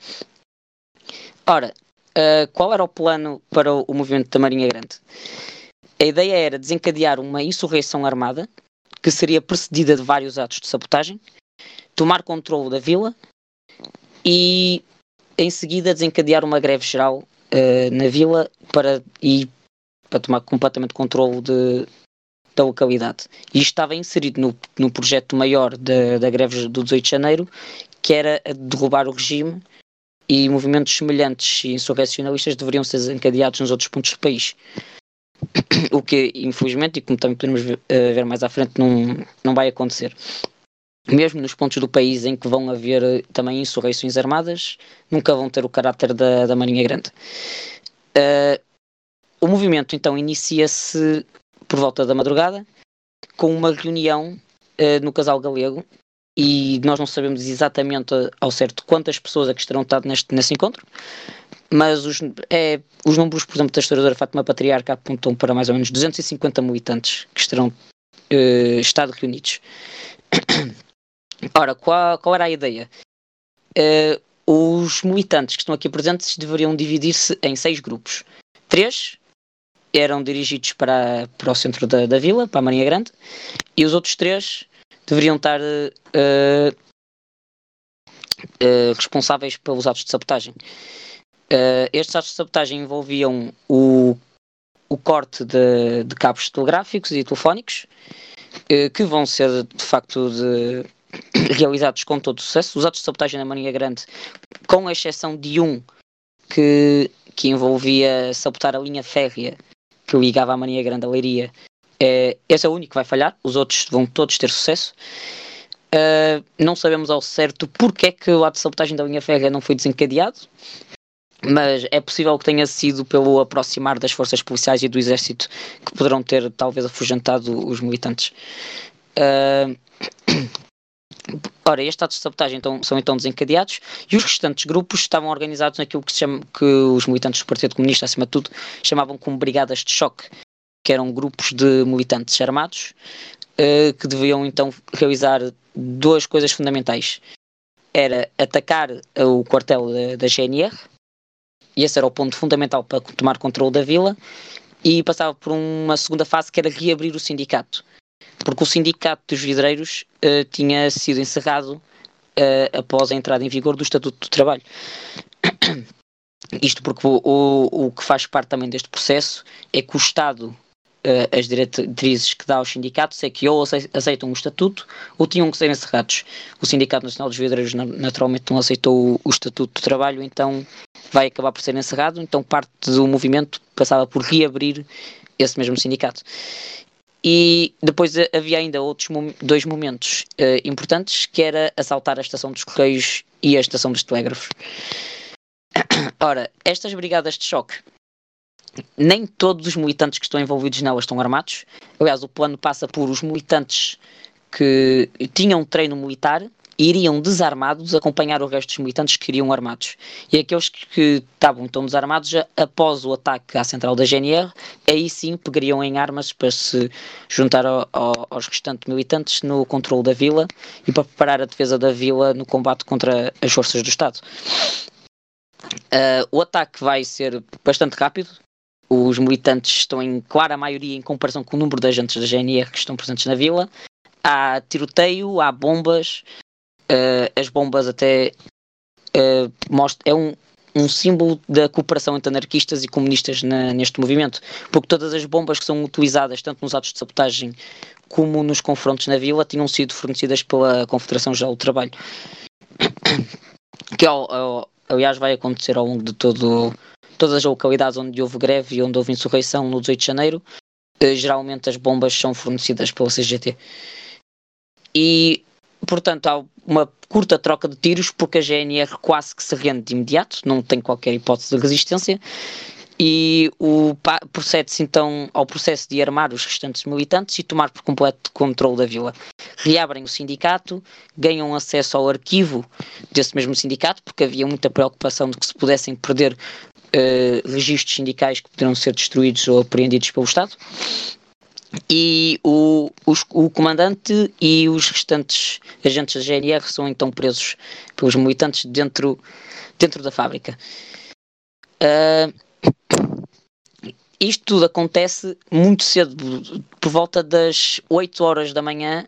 Ora, uh, qual era o plano para o, o movimento da Marinha Grande? A ideia era desencadear uma insurreição armada que seria precedida de vários atos de sabotagem, tomar controle da vila e em seguida desencadear uma greve geral uh, na vila para, e, para tomar completamente controle de, da localidade. E isto estava inserido no, no projeto maior da, da greve do 18 de janeiro, que era derrubar o regime e movimentos semelhantes e insurrecionalistas deveriam ser desencadeados nos outros pontos do país. O que, infelizmente, e como também podemos ver, uh, ver mais à frente, não, não vai acontecer. Mesmo nos pontos do país em que vão haver uh, também insurreições armadas, nunca vão ter o caráter da, da Marinha Grande. Uh, o movimento, então, inicia-se por volta da madrugada, com uma reunião no Casal Galego, e nós não sabemos exatamente ao certo quantas pessoas é que estarão estado neste, nesse encontro, mas os, é, os números, por exemplo, da historiadora Fátima Patriarca apontam para mais ou menos 250 militantes que estarão uh, estado reunidos. Ora, qual, qual era a ideia? Uh, os militantes que estão aqui presentes deveriam dividir-se em seis grupos. Três eram dirigidos para, para o centro da, da vila, para a Marinha Grande, e os outros três deveriam estar uh, uh, responsáveis pelos atos de sabotagem. Uh, estes atos de sabotagem envolviam o, o corte de, de cabos telegráficos e telefónicos, que vão ser de facto de, realizados com todo sucesso. Os atos de sabotagem na Marinha Grande, com exceção de um que, que envolvia sabotar a linha férrea que ligava a Marinha Grande à Leiria, é, esse é o único que vai falhar, os outros vão todos ter sucesso. Uh, não sabemos ao certo porque é que o ato de sabotagem da linha férrea não foi desencadeado, mas é possível que tenha sido pelo aproximar das forças policiais e do exército que poderão ter talvez afugentado os militantes. Uh, Ora, estes atos de sabotagem então, são então desencadeados e os restantes grupos estavam organizados naquilo que, chama, que os militantes do Partido Comunista, acima de tudo, chamavam como brigadas de choque, que eram grupos de militantes armados uh, que deviam então realizar duas coisas fundamentais. Era atacar o quartel da, GNR, e esse era o ponto fundamental para tomar controle da vila, e passava por uma segunda fase que era reabrir o sindicato porque o Sindicato dos Vidreiros uh, tinha sido encerrado uh, após a entrada em vigor do Estatuto do Trabalho. Isto porque o, o, o, que faz parte também deste processo é que o Estado, uh, as diretrizes que dá aos sindicatos é que ou aceitam o Estatuto ou tinham que ser encerrados. O Sindicato Nacional dos Vidreiros naturalmente não aceitou o, Estatuto do Trabalho, então vai acabar por ser encerrado, então parte do movimento passava por reabrir esse mesmo sindicato. E depois havia ainda outros dois momentos uh, importantes, que era assaltar a estação dos Correios e a estação dos Telégrafos. Ora, estas brigadas de choque, nem todos os militantes que estão envolvidos nelas estão armados. Aliás, o plano passa por os militantes que tinham treino militar iriam desarmados acompanhar o resto dos militantes que iriam armados. E aqueles que estavam então desarmados, já, após o ataque à central da GNR, aí sim pegariam em armas para se juntar ao, ao, aos restantes militantes no controle da vila e para preparar a defesa da vila no combate contra as forças do Estado. Uh, o ataque vai ser bastante rápido. Os militantes estão em clara maioria em comparação com o número de agentes da GNR que estão presentes na vila. Há tiroteio, há bombas, uh, as bombas até uh, mostra, é um, um símbolo da cooperação entre anarquistas e comunistas na, neste movimento, porque todas as bombas que são utilizadas tanto nos atos de sabotagem como nos confrontos na vila tinham sido fornecidas pela Confederação Geral do Trabalho, que aliás vai acontecer ao longo de todo, todas as localidades onde houve greve e onde houve insurreição no 18 de janeiro, eh, geralmente as bombas são fornecidas pela CGT. E portanto, há uma curta troca de tiros, porque a GNR quase que se rende de imediato, não tem qualquer hipótese de resistência, e procede-se então ao processo de armar os restantes militantes e tomar por completo controle da vila. Reabrem o sindicato, ganham acesso ao arquivo desse mesmo sindicato, porque havia muita preocupação de que se pudessem perder uh, registros sindicais que poderiam ser destruídos ou apreendidos pelo Estado e o, os, o comandante e os restantes agentes da GNR são então presos pelos militantes dentro, dentro da fábrica. Uh, isto tudo acontece muito cedo, por volta das 8 horas da manhã.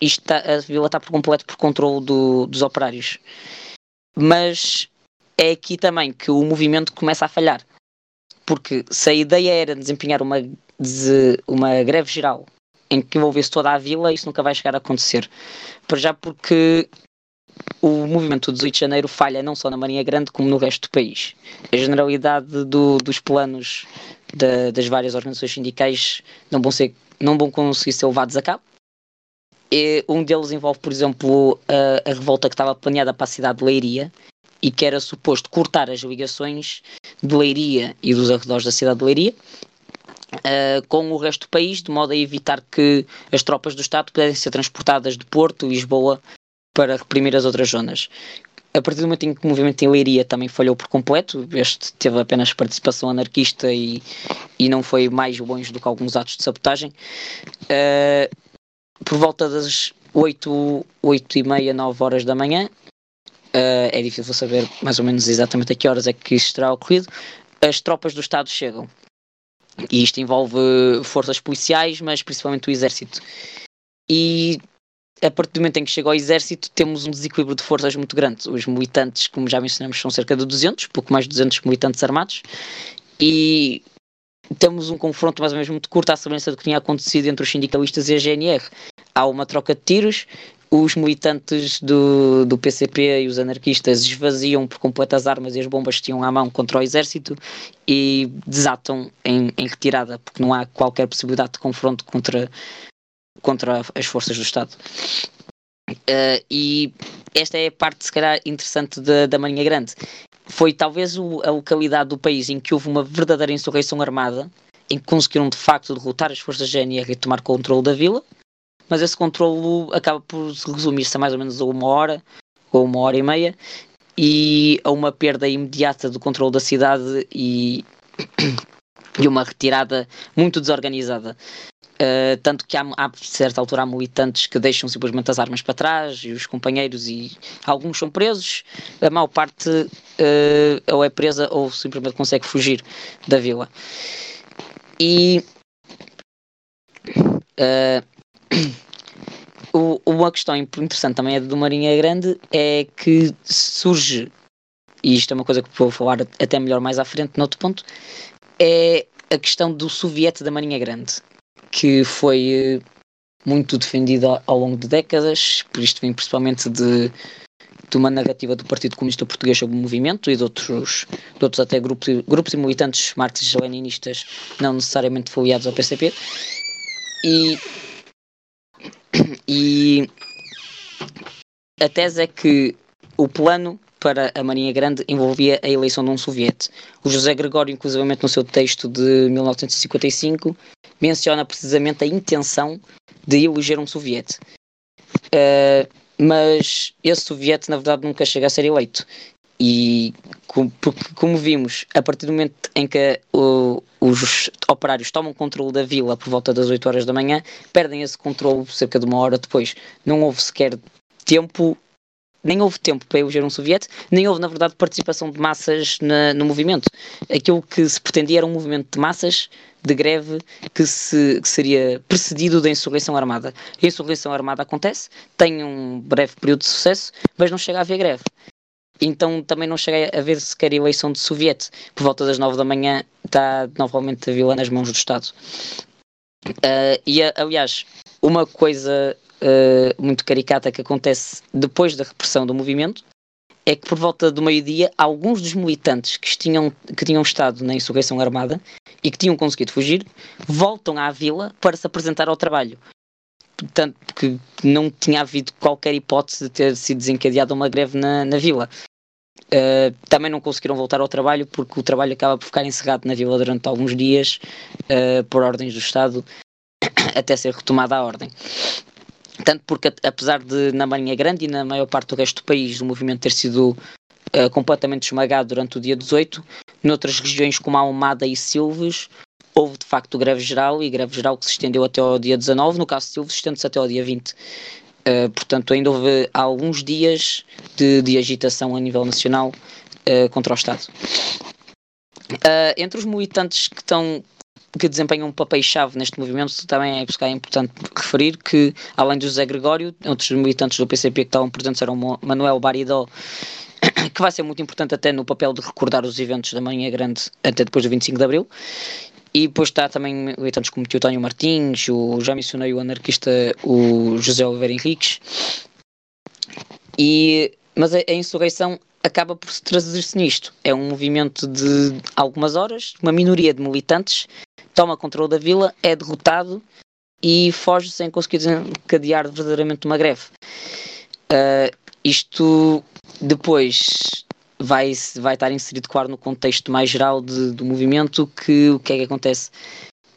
Isto está, a vila está por completo por controle do, dos operários. Mas é aqui também que o movimento começa a falhar. Porque se a ideia era desempenhar uma uma greve geral em que envolvesse toda a vila, isso nunca vai chegar a acontecer. Por já porque o movimento do 18 de janeiro falha não só na Marinha Grande como no resto do país. A generalidade do, dos planos da, das várias organizações sindicais não vão, ser, não vão conseguir ser levados a cabo. E um deles envolve, por exemplo, a, a revolta que estava planeada para a cidade de Leiria e que era suposto cortar as ligações de Leiria e dos arredores da cidade de Leiria uh, com o resto do país, de modo a evitar que as tropas do Estado pudessem ser transportadas de Porto Lisboa para reprimir as outras zonas. A partir do momento em que o movimento em Leiria também falhou por completo, este teve apenas participação anarquista e, e não foi mais longe do que alguns atos de sabotagem, uh, por volta das 8, 8 e meia, 9 horas da manhã, uh, é difícil saber mais ou menos exatamente a que horas é que isto terá ocorrido, as tropas do Estado chegam. E isto envolve forças policiais, mas principalmente o exército. E a partir do momento em que chega ao exército, temos um desequilíbrio de forças muito grande. Os militantes, como já mencionamos, são cerca de 200, pouco mais de 200 militantes armados. E temos um confronto mais ou menos muito curto à semelhança do que tinha acontecido entre os sindicalistas e a GNR. Há uma troca de tiros, os militantes do, do PCP e os anarquistas esvaziam por completo as armas e as bombas que tinham à mão contra o exército e desatam em, em retirada, porque não há qualquer possibilidade de confronto contra, contra as forças do Estado. Uh, e esta é a parte, se calhar, interessante da, da Marinha Grande. Foi talvez o, a localidade do país em que houve uma verdadeira insurreição armada, em que conseguiram de facto derrotar as forças GNR e tomar controle da vila, mas esse controle acaba por resumir-se a mais ou menos a uma hora ou uma hora e meia e a uma perda imediata do controle da cidade e, e uma retirada muito desorganizada. Uh, tanto que há, há, certa altura há militantes que deixam simplesmente as armas para trás e os companheiros e alguns são presos, a maior parte uh, ou é presa ou simplesmente consegue fugir da vila. E uh, o, uma questão interessante também é do Marinha Grande é que surge, e isto é uma coisa que vou falar até melhor mais à frente, noutro ponto, é a questão do soviete da Marinha Grande, que foi eh, muito defendida ao longo de décadas, por isto vem principalmente de, de uma narrativa do Partido Comunista Português sobre o movimento e de outros, de outros até grupos, grupos e militantes marxistas-leninistas não necessariamente filiados ao PCP. E e a tese é que o plano para a Marinha Grande envolvia a eleição de um soviete. O José Gregório, inclusivamente no seu texto de 1955, menciona precisamente a intenção de eleger um soviete. Uh, mas esse soviete, na verdade, nunca chega a ser eleito. E porque, como vimos, a partir do momento em que uh, os operários tomam controle da vila por volta das 8 horas da manhã, perdem esse controle cerca de uma hora depois. Não houve sequer tempo, nem houve tempo para eleger um soviete, nem houve, na verdade, participação de massas na, no movimento. Aquilo que se pretendia era um movimento de massas de greve que, se, que seria precedido da insurreição armada. A insurreição armada acontece, tem um breve período de sucesso, mas não chega a haver greve. Então também não cheguei a ver sequer eleição de soviete. Por volta das nove da manhã está novamente a vila nas mãos do Estado. Uh, e aliás, uma coisa uh, muito caricata que acontece depois da repressão do movimento é que por volta do meio-dia alguns dos militantes que tinham, que tinham estado na insurreição armada e que tinham conseguido fugir voltam à vila para se apresentar ao trabalho tanto que não tinha havido qualquer hipótese de ter sido desencadeada uma greve na, na vila. Uh, também não conseguiram voltar ao trabalho porque o trabalho acaba por ficar encerrado na vila durante alguns dias uh, por ordens do Estado até ser retomada a ordem. Tanto porque, apesar de na Marinha Grande e na maior parte do resto do país o movimento ter sido uh, completamente esmagado durante o dia 18, noutras regiões como Almada e Silves houve de facto greve geral e greve geral que se estendeu até ao dia 19, no caso de Silva estende-se até ao dia 20. Uh, eh, portanto, ainda houve alguns dias de, de agitação a nível nacional uh, contra o Estado. Uh, entre os militantes que estão que desempenham um papel-chave neste movimento, também é, é importante referir que, além do José Gregório, outros militantes do PCP que estavam presentes eram Manuel Baridó, que vai ser muito importante até no papel de recordar os eventos da Manhã Grande até depois do 25 de Abril, e depois está também militantes como o Teotónio Martins, o, já mencionei o anarquista o José Oliveira Henriques. E, mas a, a insurreição acaba por se traduzir-se nisto. É um movimento de algumas horas, uma minoria de militantes toma controle da vila, é derrotado e foge sem conseguir desencadear verdadeiramente uma greve. Uh, isto depois vai, vai estar inserido, claro, no contexto mais geral de, do movimento, que o que é que acontece?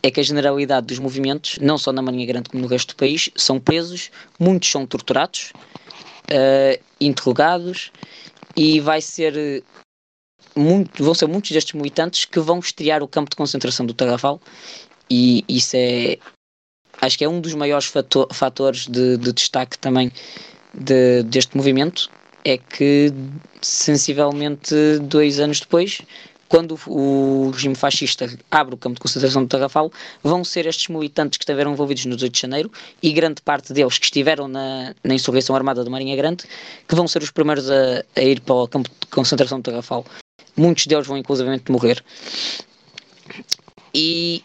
É que a generalidade dos movimentos, não só na Marinha Grande como no resto do país, são presos, muitos são torturados, uh, interrogados, e vai ser muito, vão ser muitos destes militantes que vão estrear o campo de concentração do Tarrafal, e isso é, acho que é um dos maiores fator, fatores de, de destaque também de, deste movimento, é que sensivelmente dois anos depois, quando o regime fascista abre o campo de concentração do Tarrafal, vão ser estes militantes que estiveram envolvidos no 18 de janeiro e grande parte deles que estiveram na, na insurreição armada da Marinha Grande, que vão ser os primeiros a, a ir para o campo de concentração do Tarrafal. Muitos deles vão inclusivamente morrer. e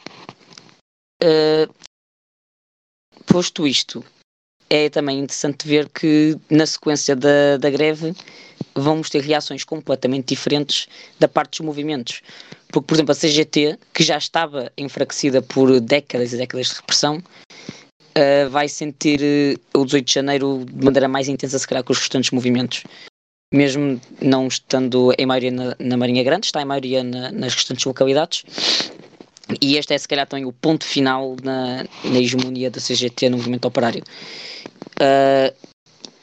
uh, posto isto, é também interessante ver que na sequência da, da greve vamos ter reações completamente diferentes da parte dos movimentos. Porque, por exemplo, a CGT, que já estava enfraquecida por décadas e décadas de repressão, uh, vai sentir uh, o 18 de janeiro de maneira mais intensa, se calhar, que os restantes movimentos. Mesmo não estando em maioria na, na Marinha Grande, está em maioria na, nas restantes localidades. E este é, se calhar, também o ponto final na, na hegemonia da CGT no movimento operário. Uh,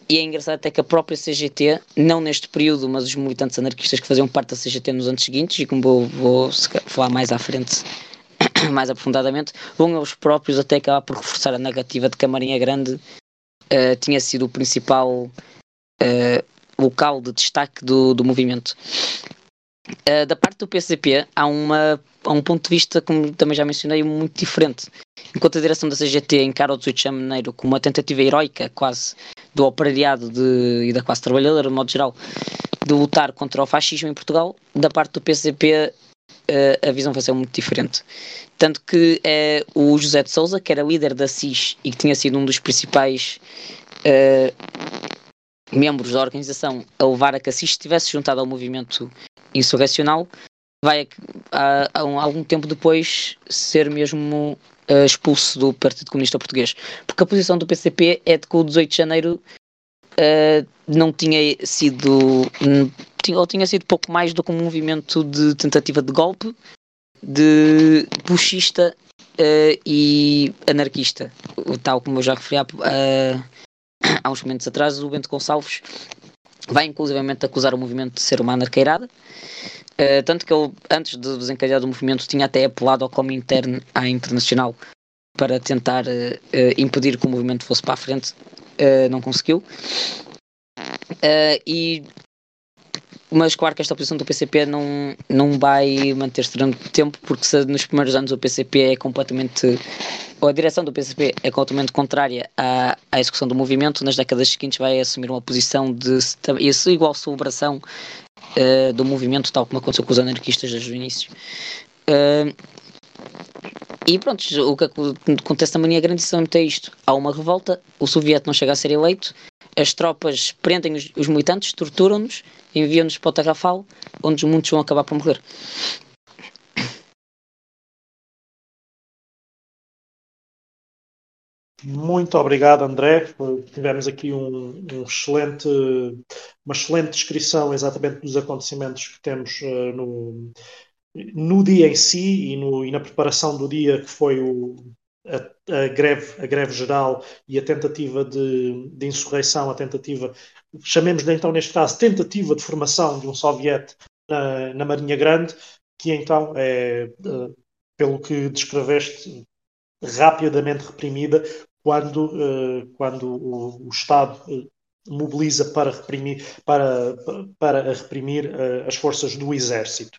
e é engraçado até que a própria CGT, não neste período, mas os militantes anarquistas que faziam parte da CGT nos anos seguintes, e como vou, vou falar mais à frente, mais aprofundadamente, vão eles próprios até acabar por reforçar a negativa de que a Marinha Grande uh, tinha sido o principal uh, local de destaque do, do movimento. Uh, da parte do PCP há, uma, há um ponto de vista, como também já mencionei, muito diferente. Enquanto a direção da CGT encara o 18 de janeiro como uma tentativa heroica, quase, do operariado de, e da classe trabalhadora, de modo geral, de lutar contra o fascismo em Portugal, da parte do PCP uh, eh, a visão vai ser muito diferente. Tanto que uh, o José de Souza, que era líder da CIS e que tinha sido um dos principais membros da organização a levar a que a CIS estivesse juntado ao movimento insurrecional, vai a, a, a algum tempo depois ser mesmo uh, expulso do Partido Comunista Português. Porque a posição do PCP é de que o 18 de janeiro uh, não tinha sido. ou tinha sido pouco mais do que um movimento de tentativa de golpe, de puxista uh, e anarquista. Tal como eu já referi há, há uns momentos atrás, o Bento Gonçalves vai inclusivamente acusar o movimento de ser uma anarqueirada. Uh, tanto que ele, antes de desencadear o movimento, tinha até apelado ao Comintern à Internacional para tentar uh, impedir que o movimento fosse para a frente. não conseguiu. e mas claro que esta posição do PCP não, não vai manter-se durante tempo, porque se nos primeiros anos o PCP é completamente a direção do PCP é completamente contrária à, à execução do movimento, nas décadas seguintes vai assumir uma posição de essa igual celebração uh, do movimento, tal como aconteceu com os anarquistas desde o início. Uh, e pronto, o que acontece na Mania Grande é isto. Há uma revolta, o soviético não chega a ser eleito, as tropas prendem os, os militantes, torturam-nos, enviam-nos para o Tarrafal, onde muitos vão acabar por morrer. Muito obrigado, André. Tivemos aqui um, um, excelente, uma excelente descrição exatamente dos acontecimentos que temos uh, no, no dia em si e, no, e, na preparação do dia que foi o, a, a, greve, a greve geral e a tentativa de, de insurreição, a tentativa, chamemos-lhe então neste caso, tentativa de formação de um soviete na, na Marinha Grande, que então é, uh, pelo que descreveste, rapidamente reprimida quando, uh, quando o, o Estado eh, mobiliza para reprimir, para, para reprimir as forças do Exército.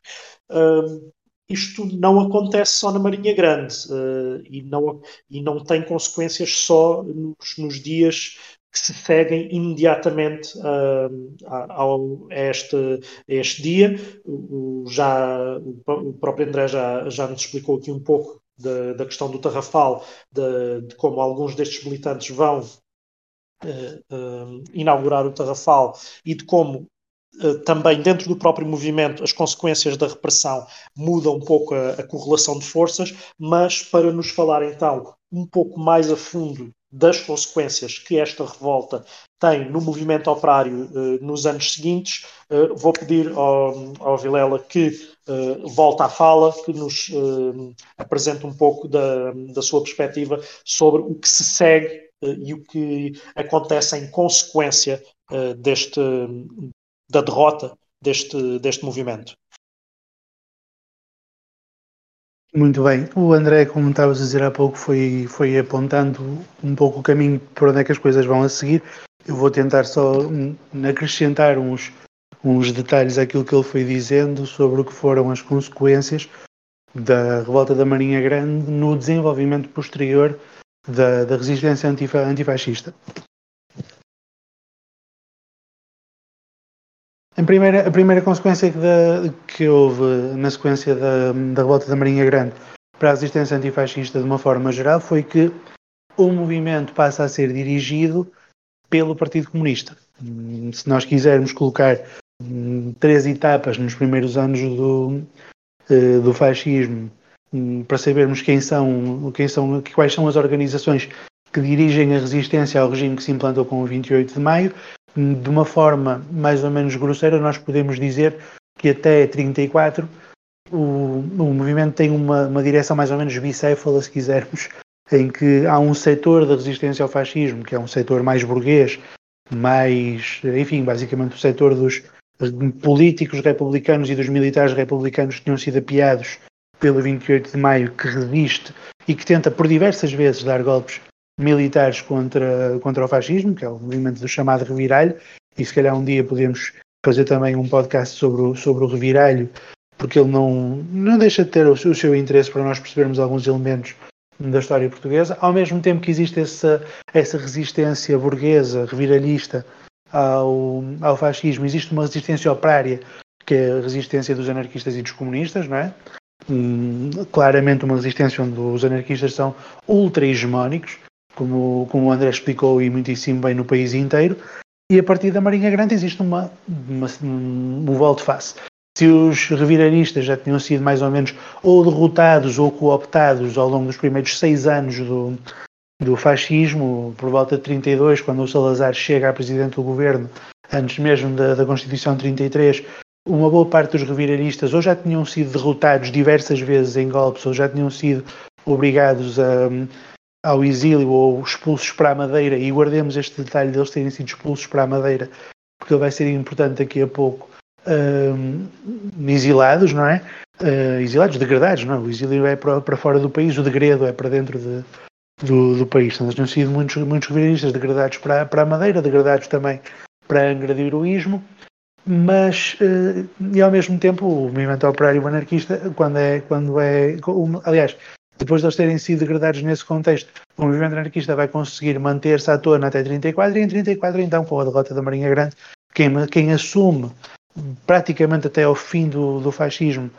Uh, isto não acontece só na Marinha Grande uh, e, não, e não tem consequências só nos, nos dias que se seguem imediatamente uh, ao, a, este, a este dia. O, já, o próprio André já, já nos explicou aqui um pouco da, da questão do Tarrafal, de, de, como alguns destes militantes vão uh, uh, inaugurar o Tarrafal e de como também dentro do próprio movimento as consequências da repressão mudam um pouco a, a correlação de forças, mas para nos falar então um pouco mais a fundo das consequências que esta revolta tem no movimento operário uh, nos anos seguintes, uh, vou pedir ao, ao Vilela que uh, volte à fala, que nos apresente um pouco da, da sua perspectiva sobre o que se segue e o que acontece em consequência deste, da derrota deste, deste movimento. Muito bem. O André, como estavas a dizer há pouco, foi, foi apontando um pouco o caminho para onde é que as coisas vão a seguir. Eu vou tentar só acrescentar uns, uns detalhes àquilo que ele foi dizendo sobre o que foram as consequências da revolta da Marinha Grande no desenvolvimento posterior da, da resistência antifa, antifascista. A primeira, a primeira consequência que, da, que houve na sequência da, da revolta da Marinha Grande para a resistência antifascista de uma forma geral foi que o movimento passa a ser dirigido pelo Partido Comunista. Se nós quisermos colocar hum, três etapas nos primeiros anos do, eh, do fascismo hum, para sabermos quem são, quem são, quais são as organizações que dirigem a resistência ao regime que se implantou com o 28 de maio, de uma forma mais ou menos grosseira, nós podemos dizer que até 34 o, o movimento tem uma, uma direção mais ou menos bicéfala, se quisermos, em que há um setor da resistência ao fascismo, que é um setor mais burguês, mais, enfim, basicamente o setor dos políticos republicanos e dos militares republicanos que tinham sido apiados pelo 28 de maio, que resiste e que tenta por diversas vezes dar golpes militares contra, contra o fascismo, que é o movimento do chamado reviralho, e se calhar um dia podemos fazer também um podcast sobre o, sobre o reviralho, porque ele não, não deixa de ter o, o seu interesse para nós percebermos alguns elementos da história portuguesa, ao mesmo tempo que existe essa, essa resistência burguesa, reviralhista ao, ao fascismo, existe uma resistência operária, que é a resistência dos anarquistas e dos comunistas, não é? Hum, claramente uma resistência onde os anarquistas são ultra-hegemónicos, como, como o André explicou e muitíssimo bem no país inteiro, e a partir da Marinha Grande existe uma, uma, um volte-face se os reviranistas já tinham sido mais ou menos ou derrotados ou cooptados ao longo dos primeiros seis anos do, do fascismo, por volta de 32, quando o Salazar chega a presidente do governo, antes mesmo da, da Constituição de 33, uma boa parte dos reviranistas ou já tinham sido derrotados diversas vezes em golpes ou já tinham sido obrigados a, ao exílio ou expulsos para a Madeira, e guardemos este detalhe deles terem sido expulsos para a Madeira, porque ele vai ser importante daqui a pouco uh, exilados, não é? Uh, exilados, degradados, não é? O exílio é para, para fora do país, o degredo é para dentro de, do, do país. Então, tinham sido muitos, muitos governistas degradados para, para a Madeira, degradados também para Angra de Heroísmo, mas uh, e ao mesmo tempo o movimento operário anarquista, quando é, quando é aliás, depois de eles terem sido degradados nesse contexto, o movimento anarquista vai conseguir manter-se à tona até 34 e em 34 então com a derrota da Marinha Grande quem, quem assume praticamente até ao fim do, do fascismo,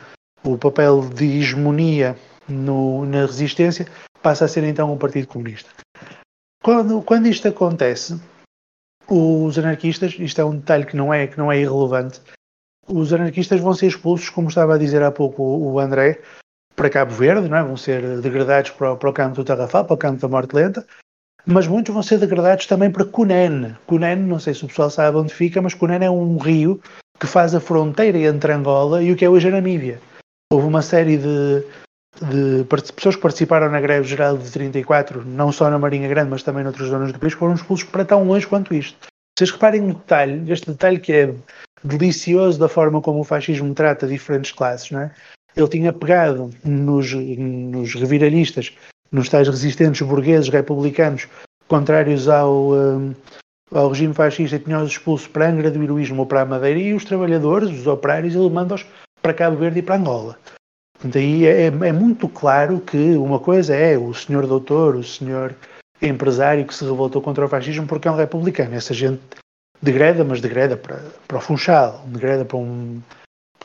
o papel de hegemonia no, na resistência passa a ser então o Partido Comunista. Quando, quando isto acontece, os anarquistas, isto é um detalhe que não é, que não é irrelevante, os anarquistas vão ser expulsos, como estava a dizer há pouco o André, para Cabo Verde, não é? vão ser degradados para, para o campo do Tarrafal, para o campo da morte lenta, mas muitos vão ser degradados também para Cunene. Cunene, não sei se o pessoal sabe onde fica, mas Cunene é um rio que faz a fronteira entre Angola e o que é hoje a Namíbia. Houve uma série de, de pessoas que participaram na greve geral de 34, não só na Marinha Grande, mas também noutras zonas do país, foram expulsos para tão longe quanto isto. Vocês reparem no detalhe, este detalhe que é delicioso da forma como o fascismo trata diferentes classes, não é? Ele tinha pegado nos, nos reviralistas, nos tais resistentes burgueses republicanos, contrários ao, um, ao regime fascista tinha-os expulsos para Angra do Heroísmo ou para a Madeira e os trabalhadores, os operários, ele manda-os para Cabo Verde e para Angola. Portanto, aí é, é, muito claro que uma coisa é o senhor doutor, o senhor empresário que se revoltou contra o fascismo porque é um republicano. Essa gente degreda, mas degreda para, para o Funchal, degreda para, um,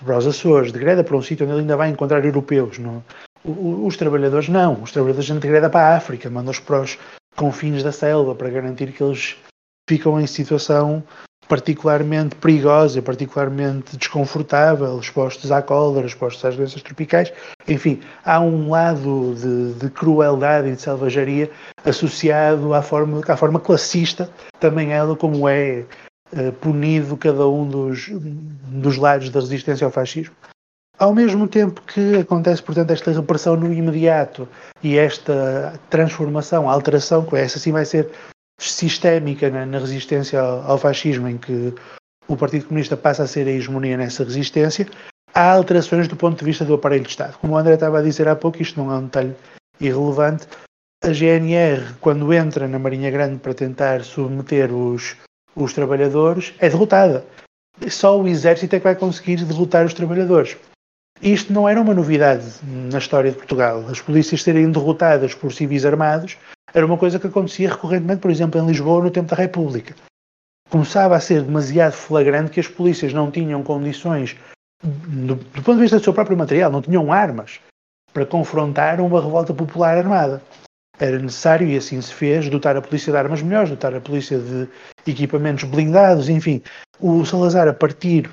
para os Açores, degreda para um sítio onde ele ainda vai encontrar europeus. Não? Os trabalhadores não. Os trabalhadores a gente degreda para a África, manda-os para os confins da selva para garantir que eles ficam em situação particularmente perigosa, particularmente desconfortável, expostos à cólera, expostos às doenças tropicais. Enfim, há um lado de, de crueldade e de selvageria associado à forma, à forma classista, também ela como é punido cada um dos, dos lados da resistência ao fascismo. Ao mesmo tempo que acontece, portanto, esta repressão no imediato e esta transformação, alteração, que essa sim vai ser sistémica na, na resistência ao, ao, fascismo, em que o Partido Comunista passa a ser a hegemonia nessa resistência, há alterações do ponto de vista do aparelho de Estado. Como o André estava a dizer há pouco, isto não é um detalhe irrelevante, a GNR, quando entra na Marinha Grande para tentar submeter os, os trabalhadores, é derrotada. Só o exército é que vai conseguir derrotar os trabalhadores. Isto não era uma novidade na história de Portugal. As polícias serem derrotadas por civis armados era uma coisa que acontecia recorrentemente, por exemplo, em Lisboa no tempo da República. Começava a ser demasiado flagrante que as polícias não tinham condições, do, do ponto de vista do seu próprio material, não tinham armas para confrontar uma revolta popular armada. Era necessário, e assim se fez, dotar a polícia de armas melhores, dotar a polícia de equipamentos blindados, enfim. O Salazar, a partir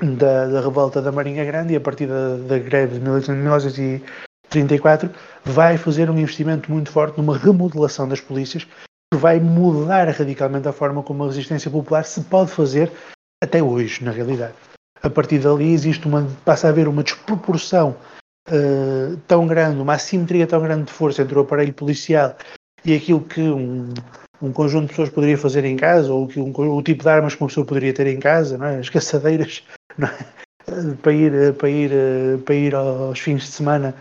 da, da revolta da Marinha Grande e a partir da, da greve de 1934, vai fazer um investimento muito forte numa remodelação das polícias que vai mudar radicalmente a forma como a resistência popular se pode fazer até hoje, na realidade. A partir dali existe uma, passa a haver uma desproporção uh, tão grande, uma assimetria tão grande de força entre o aparelho policial e aquilo que um, um conjunto de pessoas poderia fazer em casa, ou que um, o tipo de armas que uma pessoa poderia ter em casa, é? as caçadeiras, é? para, ir, para, ir, para ir aos fins de semana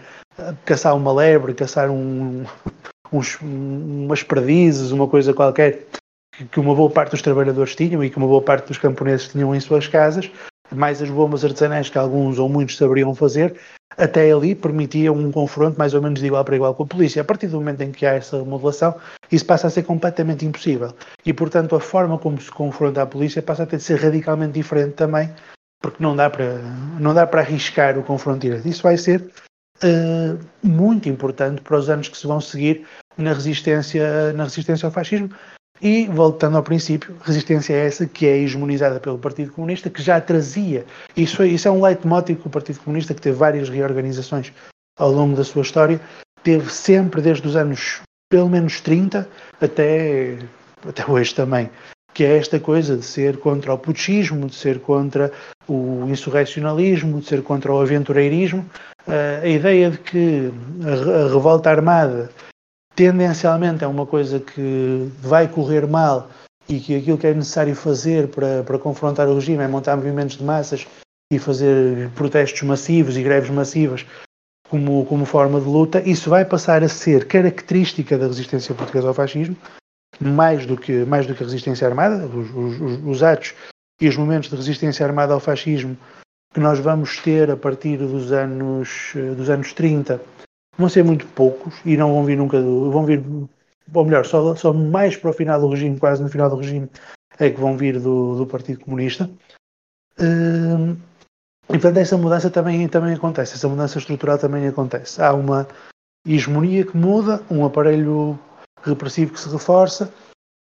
caçar uma lebre, caçar um, uns, umas perdizes, uma coisa qualquer que uma boa parte dos trabalhadores tinham e que uma boa parte dos camponeses tinham em suas casas, mais as bombas artesanais que alguns ou muitos saberiam fazer, até ali permitia um confronto mais ou menos de igual para igual com a polícia. A partir do momento em que há essa remodelação, isso passa a ser completamente impossível. E, portanto, a forma como se confronta a polícia passa a ter de ser radicalmente diferente também, porque não dá para, não dá para arriscar o confronto direto. Isso vai ser uh, muito importante para os anos que se vão seguir na resistência, na resistência ao fascismo. E, voltando ao princípio, resistência é essa que é hegemonizada pelo Partido Comunista, que já trazia, isso, isso é um leitmotiv que o Partido Comunista, que teve várias reorganizações ao longo da sua história, teve sempre desde os anos, pelo menos 30, até, até hoje também, que é esta coisa de ser contra o putismo, de ser contra o insurrecionalismo, de ser contra o aventureirismo, uh, a ideia de que a revolta armada tendencialmente é uma coisa que vai correr mal e que aquilo que é necessário fazer para, para confrontar o regime é montar movimentos de massas e fazer protestos massivos e greves massivas como, como forma de luta, isso vai passar a ser característica da resistência portuguesa ao fascismo, mais do que, mais do que a resistência armada, os, os, os atos e os momentos de resistência armada ao fascismo que nós vamos ter a partir dos anos, dos anos 30 vão ser muito poucos e não vão vir nunca do, vão vir, ou melhor, só, só mais para o final do regime, quase no final do regime, é que vão vir do, do Partido Comunista. Hum, e portanto essa mudança também, também acontece, essa mudança estrutural também acontece. Há uma hegemonia que muda, um aparelho repressivo que se reforça,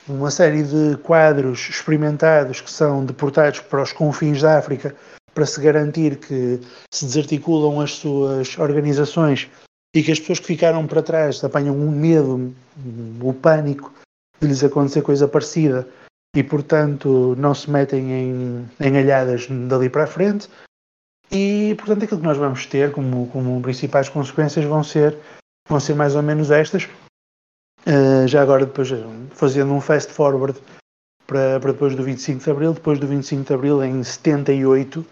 uma série de quadros experimentados que são deportados para os confins da África para se garantir que se desarticulam as suas organizações e que as pessoas que ficaram para trás apanham um medo, o um pânico de lhes acontecer coisa parecida e, portanto, não se metem em, em alhadas dali para a frente. E, portanto, aquilo que nós vamos ter como, como principais consequências vão ser, vão ser mais ou menos estas. Uh, já agora, depois, fazendo um fast forward para, para depois do 25 de Abril, depois do 25 de Abril, em 78,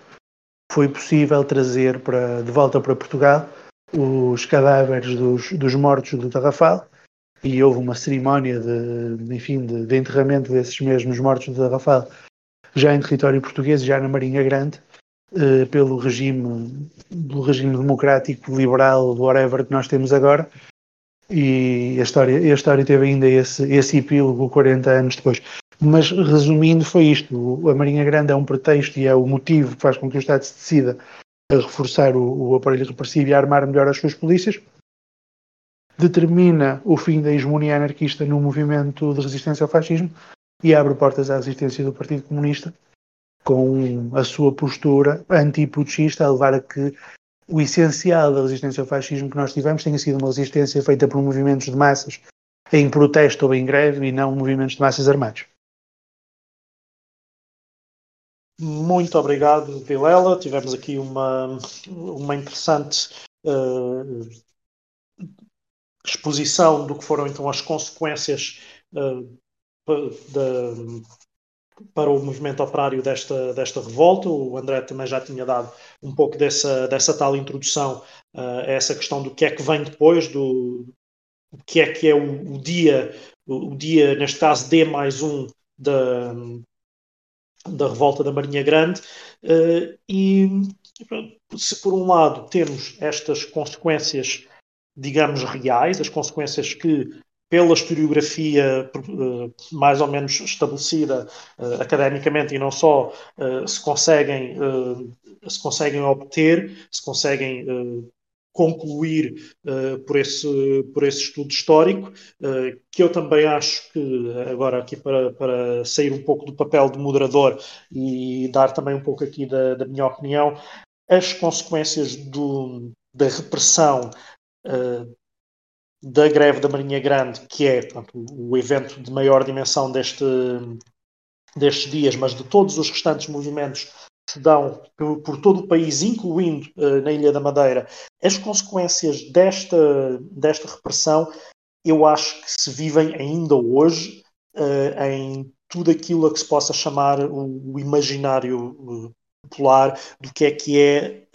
foi possível trazer para, de volta para Portugal os cadáveres dos, dos mortos do Tarrafal e houve uma cerimónia de, enfim, de, de, enterramento desses mesmos mortos do Tarrafal já em território português, já na Marinha Grande, eh, pelo regime, pelo regime democrático, liberal, whatever que nós temos agora. E a história, a história teve ainda esse, esse epílogo 40 anos depois. Mas resumindo, foi isto: a Marinha Grande é um pretexto e é o motivo que faz com que o Estado se decida a reforçar o, o aparelho repressivo e a armar melhor as suas polícias, determina o fim da hegemonia anarquista no movimento de resistência ao fascismo e abre portas à resistência do Partido Comunista com a sua postura anti-putschista a levar a que o essencial da resistência ao fascismo que nós tivemos tenha sido uma resistência feita por movimentos de massas em protesto ou em greve e não movimentos de massas armados. Muito obrigado, Vilela. Tivemos aqui uma, uma interessante uh, exposição do que foram então as consequências uh, para o movimento operário desta, desta revolta. O André também já tinha dado um pouco dessa, dessa tal introdução uh, a essa questão do que é que vem depois, do que é que é o, o dia, o, o, dia, neste caso, D mais um da, da revolta da Marinha Grande, uh, e se por um lado temos estas consequências, digamos, reais, as consequências que, pela historiografia uh, mais ou menos estabelecida uh, academicamente e não só, se, conseguem, se conseguem obter, se conseguem concluir uh, por, esse, por esse estudo histórico, uh, que eu também acho que, agora aqui para, para sair um pouco do papel de moderador e dar também um pouco aqui da, da minha opinião, as consequências do, da repressão uh, da greve da Marinha Grande, que é portanto, o evento de maior dimensão deste, destes dias, mas de todos os restantes movimentos se dão por, por todo o país, incluindo uh, na Ilha da Madeira, as consequências desta, desta repressão, eu acho que se vivem ainda hoje uh, em tudo aquilo a que se possa chamar o, o imaginário eh, popular do que é que é,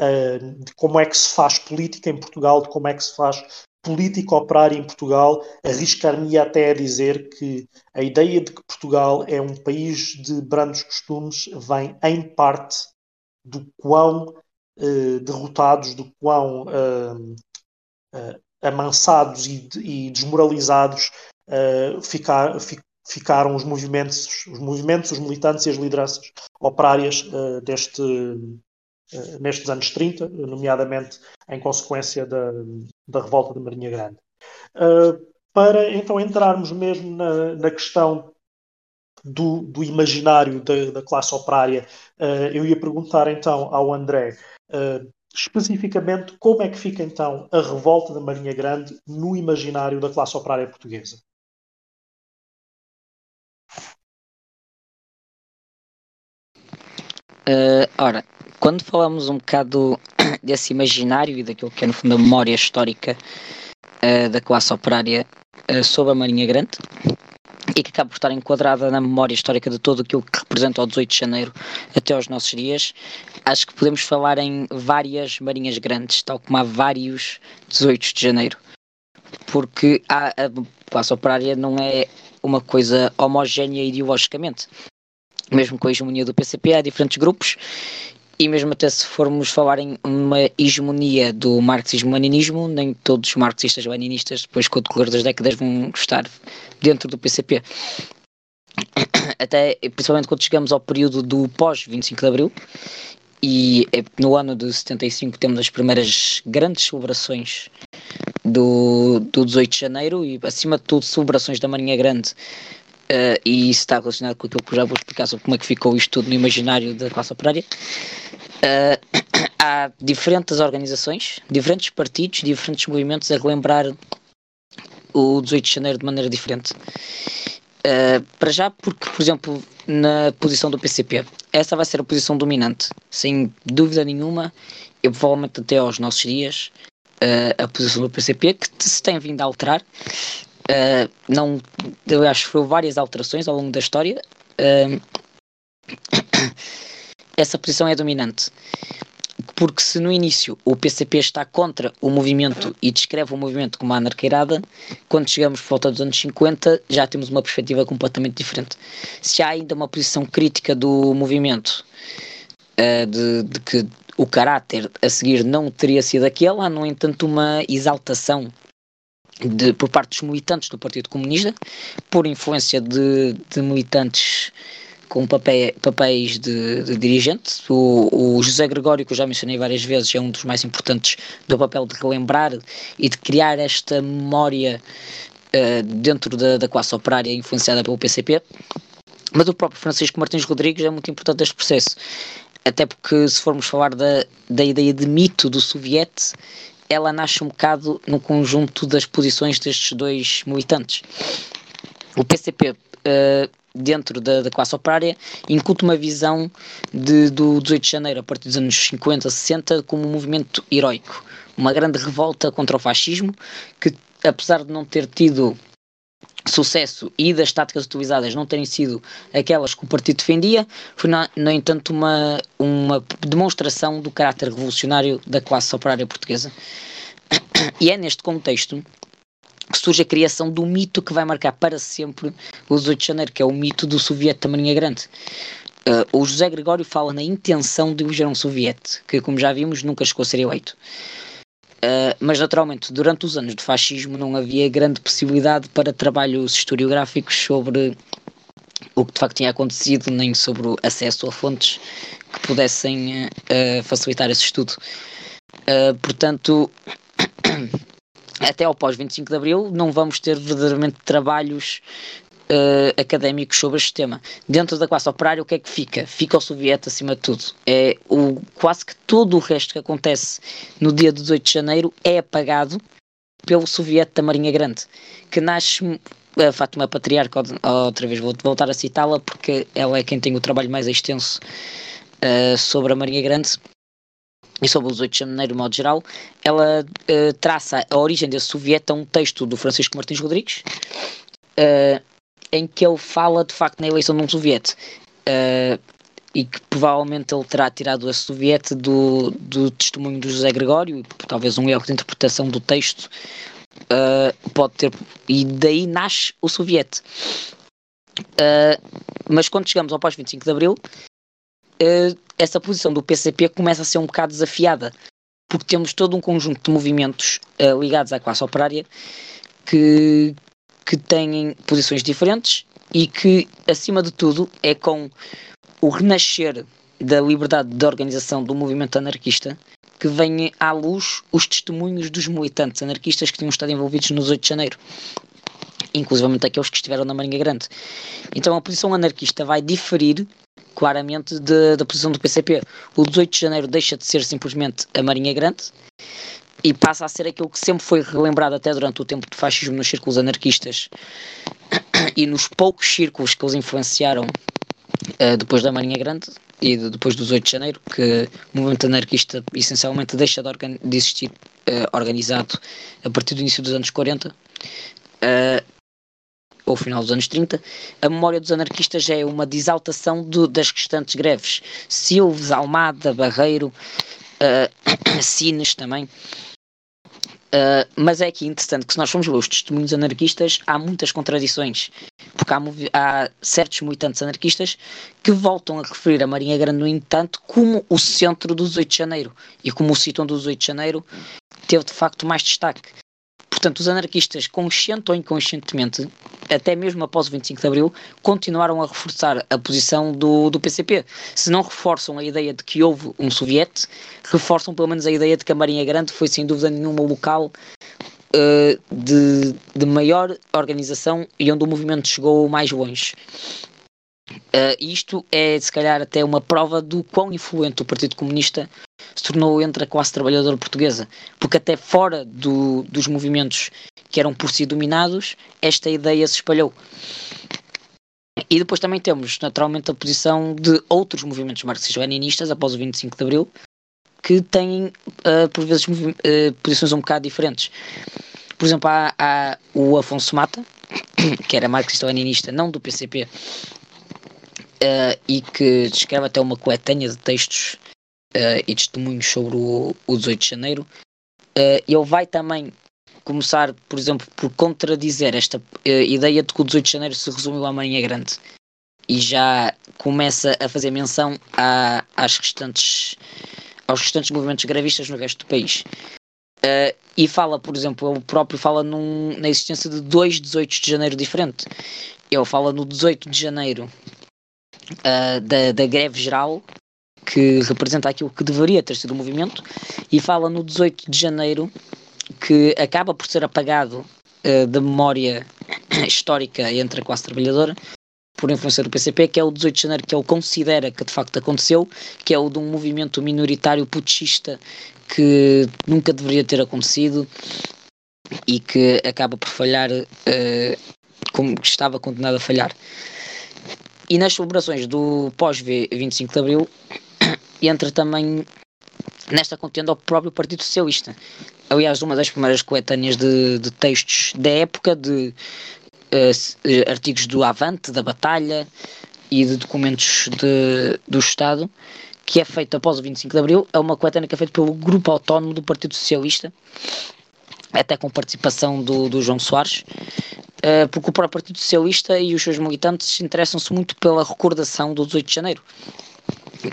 de como é que se faz política em Portugal, de como é que se faz política operária em Portugal, arriscar-me até a dizer que a ideia de que Portugal é um país de brandos costumes vem em parte do quão eh, derrotados, do quão eh, eh, amansados e, e desmoralizados ficar, ficaram os movimentos, os movimentos, os militantes e as lideranças operárias deste, nestes anos 30, nomeadamente em consequência da, da revolta da Marinha Grande. Uh, para então entrarmos mesmo na, na questão do, do imaginário da, da, classe operária, uh, eu ia perguntar então ao André especificamente como é que fica então a revolta da Marinha Grande no imaginário da classe operária portuguesa. Uh, ora, quando falamos um bocado desse imaginário e daquilo que é no fundo a memória histórica uh, da classe operária uh, sobre a Marinha Grande e que acaba por estar enquadrada na memória histórica de todo aquilo que representa o 18 de janeiro até aos nossos dias, acho que podemos falar em várias Marinhas Grandes, tal como há vários 18 de janeiro. Porque a, a classe operária não é uma coisa homogénea ideologicamente mesmo com a hegemonia do PCP, há diferentes grupos e mesmo até se formos falar em uma hegemonia do marxismo-leninismo, nem todos os marxistas-leninistas, depois com o decorrer das décadas, vão estar dentro do PCP. Até, principalmente quando chegamos ao período do pós-25 de Abril, e é no ano de 75 temos as primeiras grandes celebrações do, do 18 de Janeiro e, acima de tudo, celebrações da Marinha Grande Uh, e isso está relacionado com aquilo que eu já vou explicar sobre como é que ficou isto tudo no imaginário da classe operária. Uh, há diferentes organizações, diferentes partidos, diferentes movimentos a relembrar o 18 de janeiro de maneira diferente. Uh, para já, porque, por exemplo, na posição do PCP, essa vai ser a posição dominante, sem dúvida nenhuma, e provavelmente até aos nossos dias, uh, a posição do PCP, que se tem vindo a alterar, Uh, não, que foram várias alterações ao longo da história. Uh, essa posição é dominante. Porque se no início o PCP está contra o movimento e descreve o movimento como uma anarqueirada, quando chegamos por volta dos anos 50 já temos uma perspectiva completamente diferente. Se há ainda uma posição crítica do movimento uh, de, de que o caráter a seguir não teria sido aquele, há no entanto uma exaltação de, por parte dos militantes do Partido Comunista, por influência de, de militantes com papéis, de, de dirigente. O, o, José Gregório, que eu já mencionei várias vezes, é um dos mais importantes do papel de relembrar e de criar esta memória uh, dentro da, da classe operária influenciada pelo PCP. Mas o próprio Francisco Martins Rodrigues é muito importante neste processo. Até porque, se formos falar da, da ideia de mito do soviete, ela nasce um bocado no conjunto das posições destes dois militantes. O PCP, uh, dentro da, da, classe operária, incuta uma visão de, do 18 de janeiro, a partir dos anos 50, 60, como um movimento heroico. Uma grande revolta contra o fascismo, que apesar de não ter tido sucesso e das táticas utilizadas não terem sido aquelas que o partido defendia, foi, no entanto, uma, uma demonstração do caráter revolucionário da classe operária portuguesa. E é neste contexto surge a criação do mito que vai marcar para sempre o 18 de janeiro, que é o mito do soviete da Marinha Grande. Uh, o José Gregório fala na intenção de eleger um soviete, que, como já vimos, nunca chegou a ser eleito. Uh, mas naturalmente, durante os anos de fascismo não havia grande possibilidade para trabalhos historiográficos sobre o que de facto tinha acontecido, nem sobre o acesso a fontes que pudessem uh, facilitar esse estudo. Uh, portanto, até ao pós-25 de Abril não vamos ter verdadeiramente trabalhos uh, académicos sobre este tema. Dentro da classe operária, o que é que fica? Fica o soviético acima de tudo. É o, quase que todo o resto que acontece no dia 18 de janeiro é apagado pelo soviético da Marinha Grande, que nasce a Fátima Patriarca, outra vez vou voltar a citá-la porque ela é quem tem o trabalho mais extenso uh, sobre a Marinha Grande e sobre os 8 de janeiro, de modo geral, ela uh, traça a origem desse soviético a um texto do Francisco Martins Rodrigues, uh, em que ele fala de facto na eleição de um soviete. Uh, e que provavelmente ele terá tirado esse soviete do, do testemunho do José Gregório, talvez um erro de interpretação do texto uh, pode ter, e daí nasce o soviete. Mas quando chegamos ao pós-25 de Abril, uh, essa posição do PCP começa a ser um bocado desafiada, porque temos todo um conjunto de movimentos ligados à classe operária que, que têm posições diferentes e que, acima de tudo, é com o renascer da liberdade de organização do movimento anarquista que vêm à luz os testemunhos dos militantes anarquistas que tinham estado envolvidos nos 8 de janeiro, inclusivamente aqueles que estiveram na Marinha Grande. Então a posição anarquista vai diferir claramente da posição do PCP. O 18 de janeiro deixa de ser simplesmente a Marinha Grande e passa a ser aquilo que sempre foi relembrado até durante o tempo do fascismo nos círculos anarquistas e nos poucos círculos que eles influenciaram uh, depois da Marinha Grande e de, depois dos 8 de janeiro, que o movimento anarquista essencialmente deixa de, de existir uh, organizado a partir do início dos anos 40 uh, eh, ou final dos anos 30, a memória dos anarquistas é uma desaltação do, das restantes greves. Silves, Almada, Barreiro, uh, Sines também. Uh, mas é aqui interessante que se nós formos ver os testemunhos anarquistas, há muitas contradições, porque há, há, certos militantes anarquistas que voltam a referir a Marinha Grande, no entanto, como o centro dos 8 de janeiro, e como o sítio onde os 8 de janeiro teve de facto mais destaque. Portanto, os anarquistas, consciente ou inconscientemente, até mesmo após o 25 de Abril, continuaram a reforçar a posição do, do PCP. Se não reforçam a ideia de que houve um soviete, reforçam pelo menos a ideia de que a Marinha Grande foi sem dúvida nenhuma o local uh, de, de maior organização e onde o movimento chegou mais longe. Uh, isto é, se calhar, até uma prova do quão influente o Partido Comunista se tornou entre a classe trabalhadora portuguesa, porque até fora do, dos movimentos que eram por si dominados, esta ideia se espalhou. E depois também temos, naturalmente, a posição de outros movimentos marxistas-leninistas após o 25 de Abril, que têm, uh, por vezes, uh, posições um bocado diferentes. Por exemplo, há, há o Afonso Mata, que era marxista-leninista, não do PCP, uh, e que escreve até uma coletânea de textos uh, e testemunhos sobre o, o 18 de janeiro. Uh, ele vai também começar, por exemplo, por contradizer esta ideia de que o 18 de janeiro se resumiu à Marinha Grande e já começa a fazer menção às restantes, aos restantes movimentos gravistas no resto do país. Uh, e fala, por exemplo, ele próprio fala num, na existência de dois 18 de janeiro diferentes. Ele fala no 18 de janeiro uh, da, da greve geral que representa aquilo que deveria ter sido o movimento, e fala no 18 de janeiro, que acaba por ser apagado uh, da memória histórica entre a classe trabalhadora, por influência do PCP, que é o 18 de janeiro que ele considera que de facto aconteceu, que é o de um movimento minoritário putschista que nunca deveria ter acontecido e que acaba por falhar uh, como estava condenado a falhar. E nas celebrações do pós-25 de Abril, entra também nesta contenda o próprio Partido Socialista. Aliás, uma das primeiras coletâneas de, de textos da época, de uh, artigos do Avante, da Batalha e de documentos de, do Estado, que é feita após o 25 de Abril, é uma coletânea que é feita pelo Grupo Autónomo do Partido Socialista, até com participação do, do João Soares, uh, porque o próprio Partido Socialista e os seus militantes interessam-se muito pela recordação do 18 de Janeiro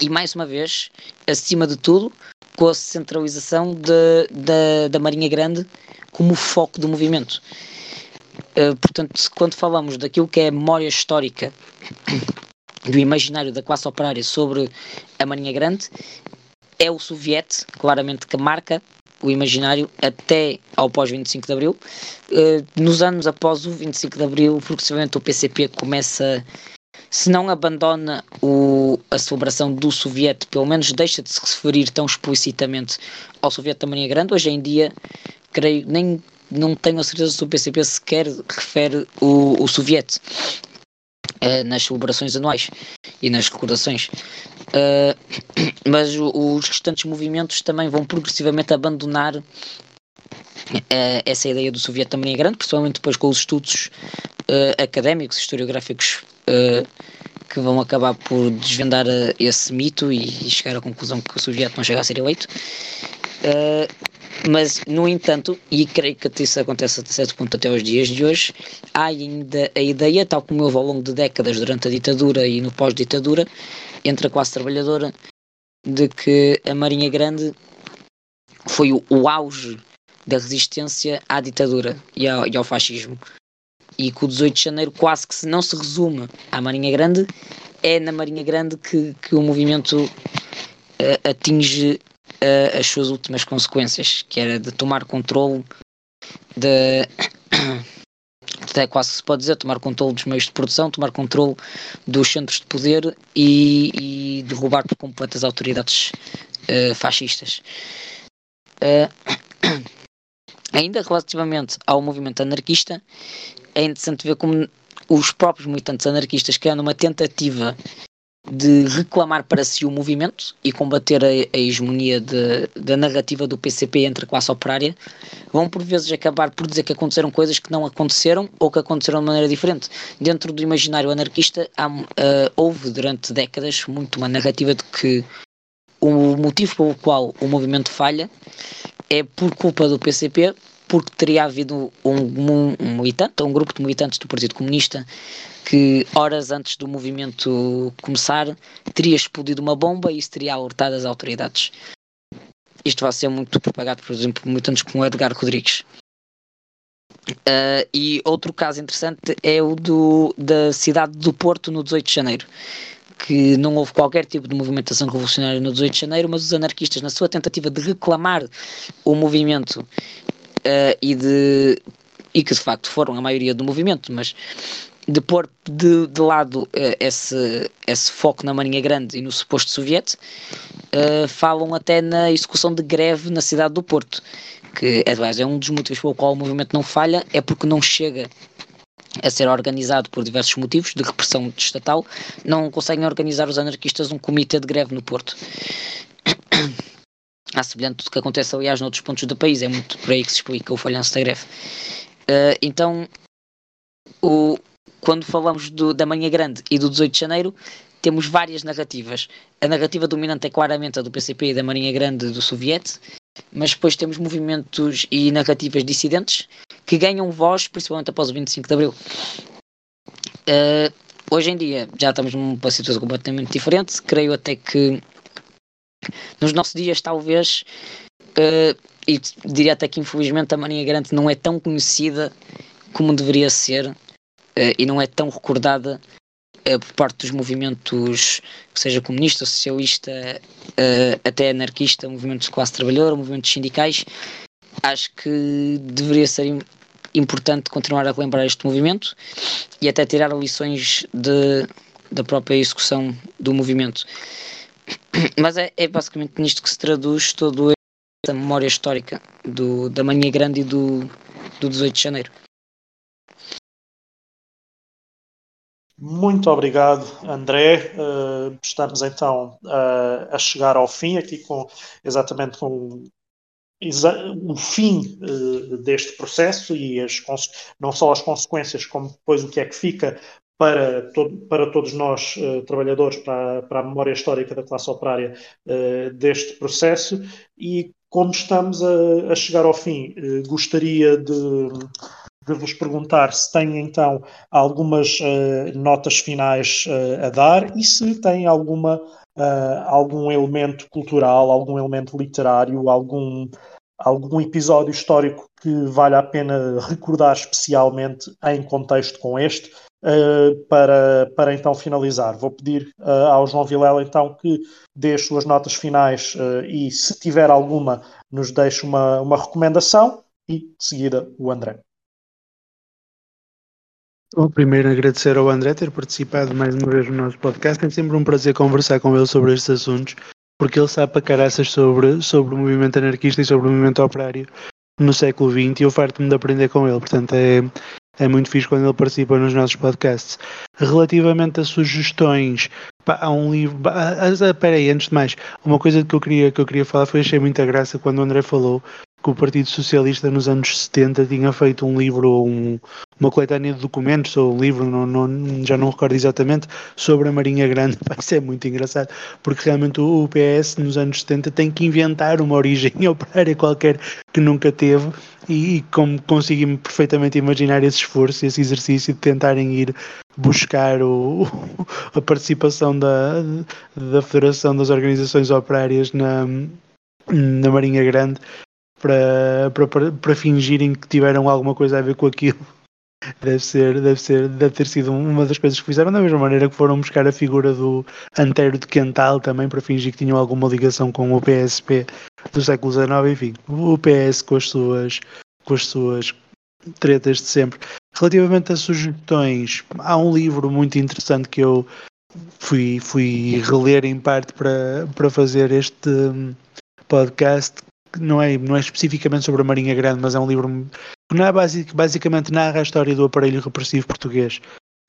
e mais uma vez, acima de tudo, com a centralização de, de, da Marinha Grande como foco do movimento. Uh, portanto, quando falamos daquilo que é a memória histórica do imaginário da classe operária sobre a Marinha Grande, é o Soviete, claramente, que marca o imaginário até ao pós-25 de Abril. Uh, nos anos após o 25 de Abril, progressivamente o PCP começa, se não abandona o, a celebração do Soviete, pelo menos deixa de se referir tão explicitamente ao Soviete da Marinha Grande. Hoje em dia, creio, nem não tenho a certeza se o PCP sequer refere o, o Soviete uh, nas celebrações anuais e nas recordações. Uh, mas os restantes movimentos também vão progressivamente abandonar uh, essa ideia do Soviete também é grande, principalmente depois com os estudos académicos, historiográficos que vão acabar por desvendar esse mito e, chegar à conclusão que o Soviete não chega a ser eleito. Mas, no entanto, e creio que isso acontece até certo ponto até os dias de hoje, há ainda a ideia, tal como houve ao longo de décadas durante a ditadura e no pós-ditadura, entre a classe trabalhadora de que a Marinha Grande foi o, o auge da resistência à ditadura e ao, e ao, fascismo. E que o 18 de janeiro quase que se não se resume à Marinha Grande, é na Marinha Grande que, que o movimento uh, atinge uh, as suas últimas consequências, que era de tomar controle de até quase se pode dizer, tomar controle dos meios de produção, tomar controle dos centros de poder e, e derrubar por completo as autoridades uh, fascistas. Uh, ainda relativamente ao movimento anarquista, é interessante ver como os próprios militantes anarquistas, que numa tentativa de reclamar para si o movimento e combater a, a hegemonia de, da narrativa do PCP entre a classe operária, vão por vezes acabar por dizer que aconteceram coisas que não aconteceram ou que aconteceram de maneira diferente. Dentro do imaginário anarquista, há, uh, houve durante décadas muito uma narrativa de que o motivo pelo qual o movimento falha é por culpa do PCP, porque teria havido um, um, militante, um grupo de militantes do Partido Comunista que horas antes do movimento começar teria explodido uma bomba e isso teria alertado as autoridades. Isto vai ser muito propagado, por exemplo, por militantes como Edgar Rodrigues. Uh, e outro caso interessante é o do, da cidade do Porto no 18 de janeiro, que não houve qualquer tipo de movimentação revolucionária no 18 de janeiro, mas os anarquistas, na sua tentativa de reclamar o movimento uh, e de e que de facto foram a maioria do movimento, mas de pôr de, de lado uh, esse, esse foco na Marinha Grande e no suposto soviete, uh, falam até na execução de greve na cidade do Porto, que aliás é um dos motivos pelo qual o movimento não falha, é porque não chega a ser organizado por diversos motivos de repressão estatal, não conseguem organizar os anarquistas um comitê de greve no Porto. À semelhante do que acontece, aliás, noutros pontos do país, é muito por aí que se explica o falhanço da greve. Uh, então, o, quando falamos do, da Manhã Grande e do 18 de Janeiro, temos várias narrativas. A narrativa dominante é claramente a do PCP e da Marinha Grande do Soviete, mas depois temos movimentos e narrativas dissidentes que ganham voz, principalmente após o 25 de Abril. Uh, hoje em dia já estamos numa situação completamente diferente. Creio até que nos nossos dias, talvez, uh, e diria até que infelizmente a Marinha Grande não é tão conhecida como deveria ser uh, e não é tão recordada uh, por parte dos movimentos, seja comunista, socialista, uh, até anarquista, movimentos de classe trabalhadora, movimentos sindicais. Acho que deveria ser importante continuar a relembrar este movimento e até tirar lições de, da própria execução do movimento. Mas é, é basicamente nisto que se traduz toda essa memória histórica do, da Manhã Grande e do, do 18 de Janeiro. Muito obrigado, André. Uh, estamos então uh, a chegar ao fim aqui com exatamente com o fim uh, deste processo e as, não só as consequências, como depois o que é que fica para, para todos nós, trabalhadores, para, para, a memória histórica da classe operária deste processo. E como estamos a, a chegar ao fim, gostaria de de vos perguntar se têm então algumas uh, notas finais uh, a dar e se têm alguma, uh, algum elemento cultural, algum elemento literário, algum, algum episódio histórico que vale a pena recordar especialmente em contexto com este, para, para então finalizar. Vou pedir ao João Vilela então que dê as suas notas finais e, se tiver alguma, nos deixe uma, uma recomendação e, de seguida, o André. Bom, primeiro agradecer ao André ter participado mais uma vez no nosso podcast. É sempre um prazer conversar com ele sobre estes assuntos porque ele sabe para caraças sobre, sobre o movimento anarquista e sobre o movimento operário no século XX e eu farto-me de aprender com ele, portanto é, é muito fixe quando ele participa nos nossos podcasts. Relativamente a sugestões, pá, há um livro. Espera aí, antes de mais, uma coisa que eu queria, que eu queria falar foi achei muita graça quando o André falou que o Partido Socialista nos anos 70 tinha feito um livro, um, uma coletânea de documentos, ou um livro, não, não, já não recordo exatamente, sobre a Marinha Grande. Isso é muito engraçado, porque realmente o PS nos anos 70 tem que inventar uma origem operária qualquer que nunca teve, e, e como consegui perfeitamente imaginar esse esforço, esse exercício de tentarem ir buscar o, a participação da, da Federação das Organizações Operárias na, na Marinha Grande para, para, para fingirem que tiveram alguma coisa a ver com aquilo. Deve ser, deve ser, deve ter sido uma das coisas que fizeram, da mesma maneira que foram buscar a figura do Antero de Quental também para fingir que tinham alguma ligação com o PSP do século XIX, enfim, o PS com as suas, com as suas tretas de sempre. Relativamente a sugestões, há um livro muito interessante que eu fui, fui reler em parte para, para fazer este podcast não é, não é especificamente sobre a Marinha Grande, mas é um livro que não é basic, basicamente narra a história do aparelho repressivo português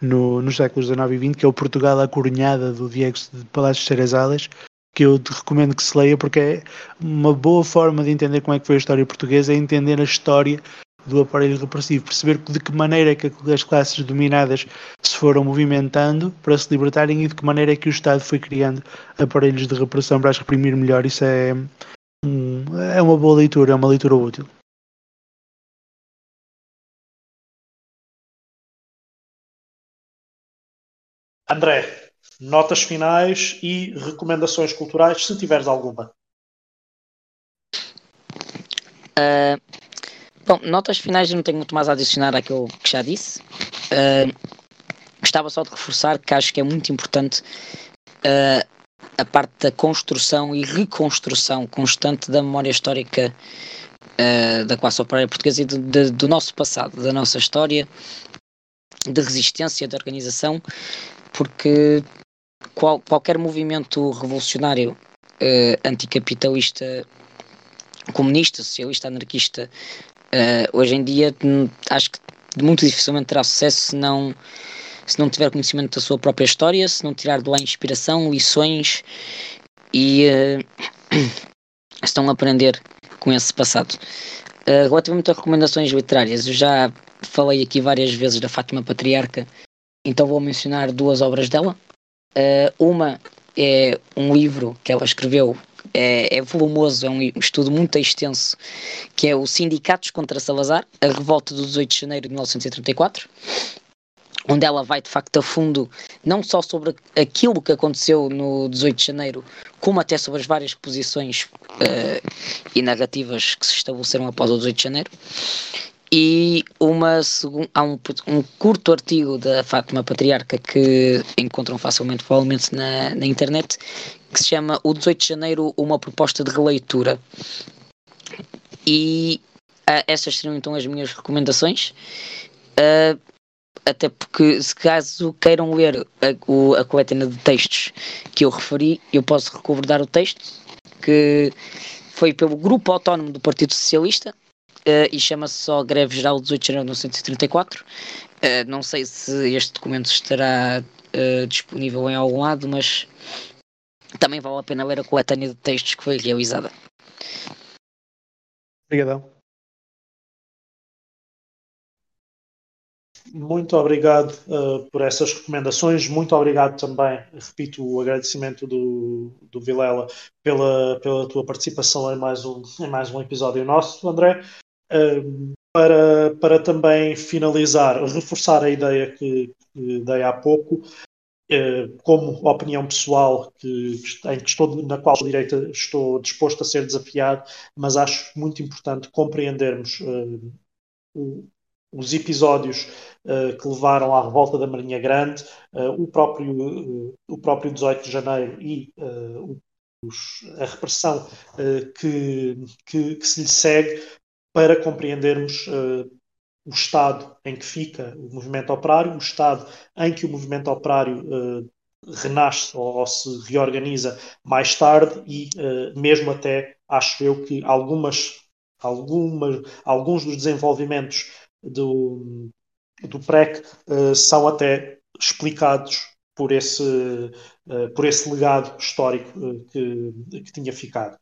no, nos séculos XIX e XX, que é o Portugal Acoronhada do Diego de Palácios Cerezalas, que eu te recomendo que se leia porque é uma boa forma de entender como é que foi a história portuguesa, é entender a história do aparelho repressivo, perceber de que maneira é que as classes dominadas se foram movimentando para se libertarem e de que maneira é que o Estado foi criando aparelhos de repressão para as reprimir melhor. Isso é, é uma boa leitura, é uma leitura útil. André, notas finais e recomendações culturais, se tiveres alguma. Uh, bom, notas finais eu não tenho muito mais a adicionar àquilo que já disse. Uh, gostava só de reforçar que acho que é muito importante uh, a parte da construção e reconstrução constante da memória histórica uh, da classe operária portuguesa e de, do nosso passado, da nossa história de resistência, de organização, porque qual, qualquer movimento revolucionário uh, anticapitalista, comunista, socialista, anarquista, uh, hoje em dia hum, acho que muito dificilmente terá sucesso se não se não tiver conhecimento da sua própria história, se não tirar de lá inspiração, lições e uh, estão a aprender com esse passado. Uh, relativamente a recomendações literárias, eu já falei aqui várias vezes da Fátima Patriarca, então vou mencionar duas obras dela. Uh, uma é um livro que ela escreveu, é, é, volumoso, é um estudo muito extenso, que é o Sindicatos contra Salazar, a revolta do 18 de janeiro de 1934 onde ela vai de facto a fundo, não só sobre aquilo que aconteceu no 18 de janeiro, como até sobre as várias posições uh, e narrativas que se estabeleceram após o 18 de janeiro. E uma, há um, um curto artigo da Fátima Patriarca que encontram facilmente, provavelmente, na, na internet, que se chama O 18 de Janeiro, uma proposta de releitura. E uh, essas seriam então as minhas recomendações. Uh, até porque se caso queiram ler a, o, a de textos que eu referi, eu posso recordar o texto que foi pelo Grupo Autónomo do Partido Socialista uh, e chama-se só Greve Geral 18 de janeiro de 1934. Uh, não sei se este documento estará uh, disponível em algum lado, mas também vale a pena ler a coletânea de textos que foi realizada. Obrigadão. Muito obrigado uh, por essas recomendações. Muito obrigado também, repito, o agradecimento do, do Vilela pela, pela tua participação em mais um, em mais um episódio nosso, André. Uh, para, para também finalizar, reforçar a ideia que, que dei há pouco, como opinião pessoal que, em que estou, na qual direita estou disposto a ser desafiado, mas acho muito importante compreendermos o, os episódios uh, que levaram à revolta da Marinha Grande, uh, o, próprio, uh, o próprio 18 de janeiro e os, a repressão que, que, que, se lhe segue, para compreendermos o estado em que fica o movimento operário, o estado em que o movimento operário renasce ou, ou, se reorganiza mais tarde e mesmo até acho eu que algumas, algumas alguns dos desenvolvimentos do, do PREC uh, são até explicados por esse, uh, por esse legado histórico uh, que, que tinha ficado.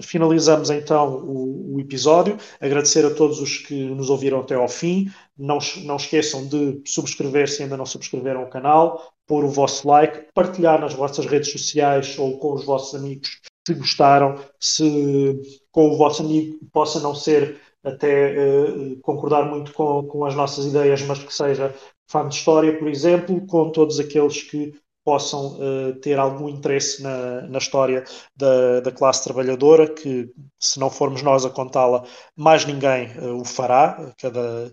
finalizamos então o, o, episódio. Agradecer a todos os que nos ouviram até ao fim. Não, não esqueçam de subscrever se ainda não subscreveram o canal, pôr o vosso like, partilhar nas vossas redes sociais ou com os vossos amigos se gostaram, se com o vosso amigo possa não ser até uh, concordar muito com, com as nossas ideias, mas que seja fã de história, por exemplo, com todos aqueles que possam uh, ter algum interesse na, na história da, da, classe trabalhadora, que se não formos nós a contá-la, mais ninguém uh, o fará. Cada,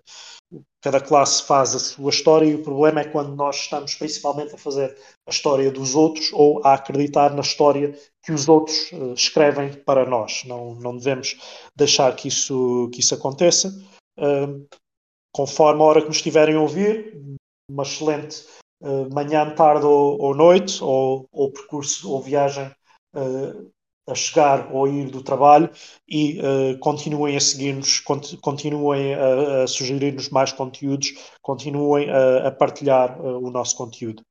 cada classe faz a sua história e o problema é quando nós estamos principalmente a fazer a história dos outros ou a acreditar na história que os outros uh, escrevem para nós. Não, não devemos deixar que isso, que isso aconteça. Uh, conforme a hora que nos estiverem a ouvir, uma excelente uh, manhã, tarde ou, ou noite, ou, ou, percurso ou viagem a chegar ou a ir do trabalho e uh, continuem a seguir-nos, cont continuem a, a sugerir-nos mais conteúdos, continuem a, a partilhar uh, o nosso conteúdo.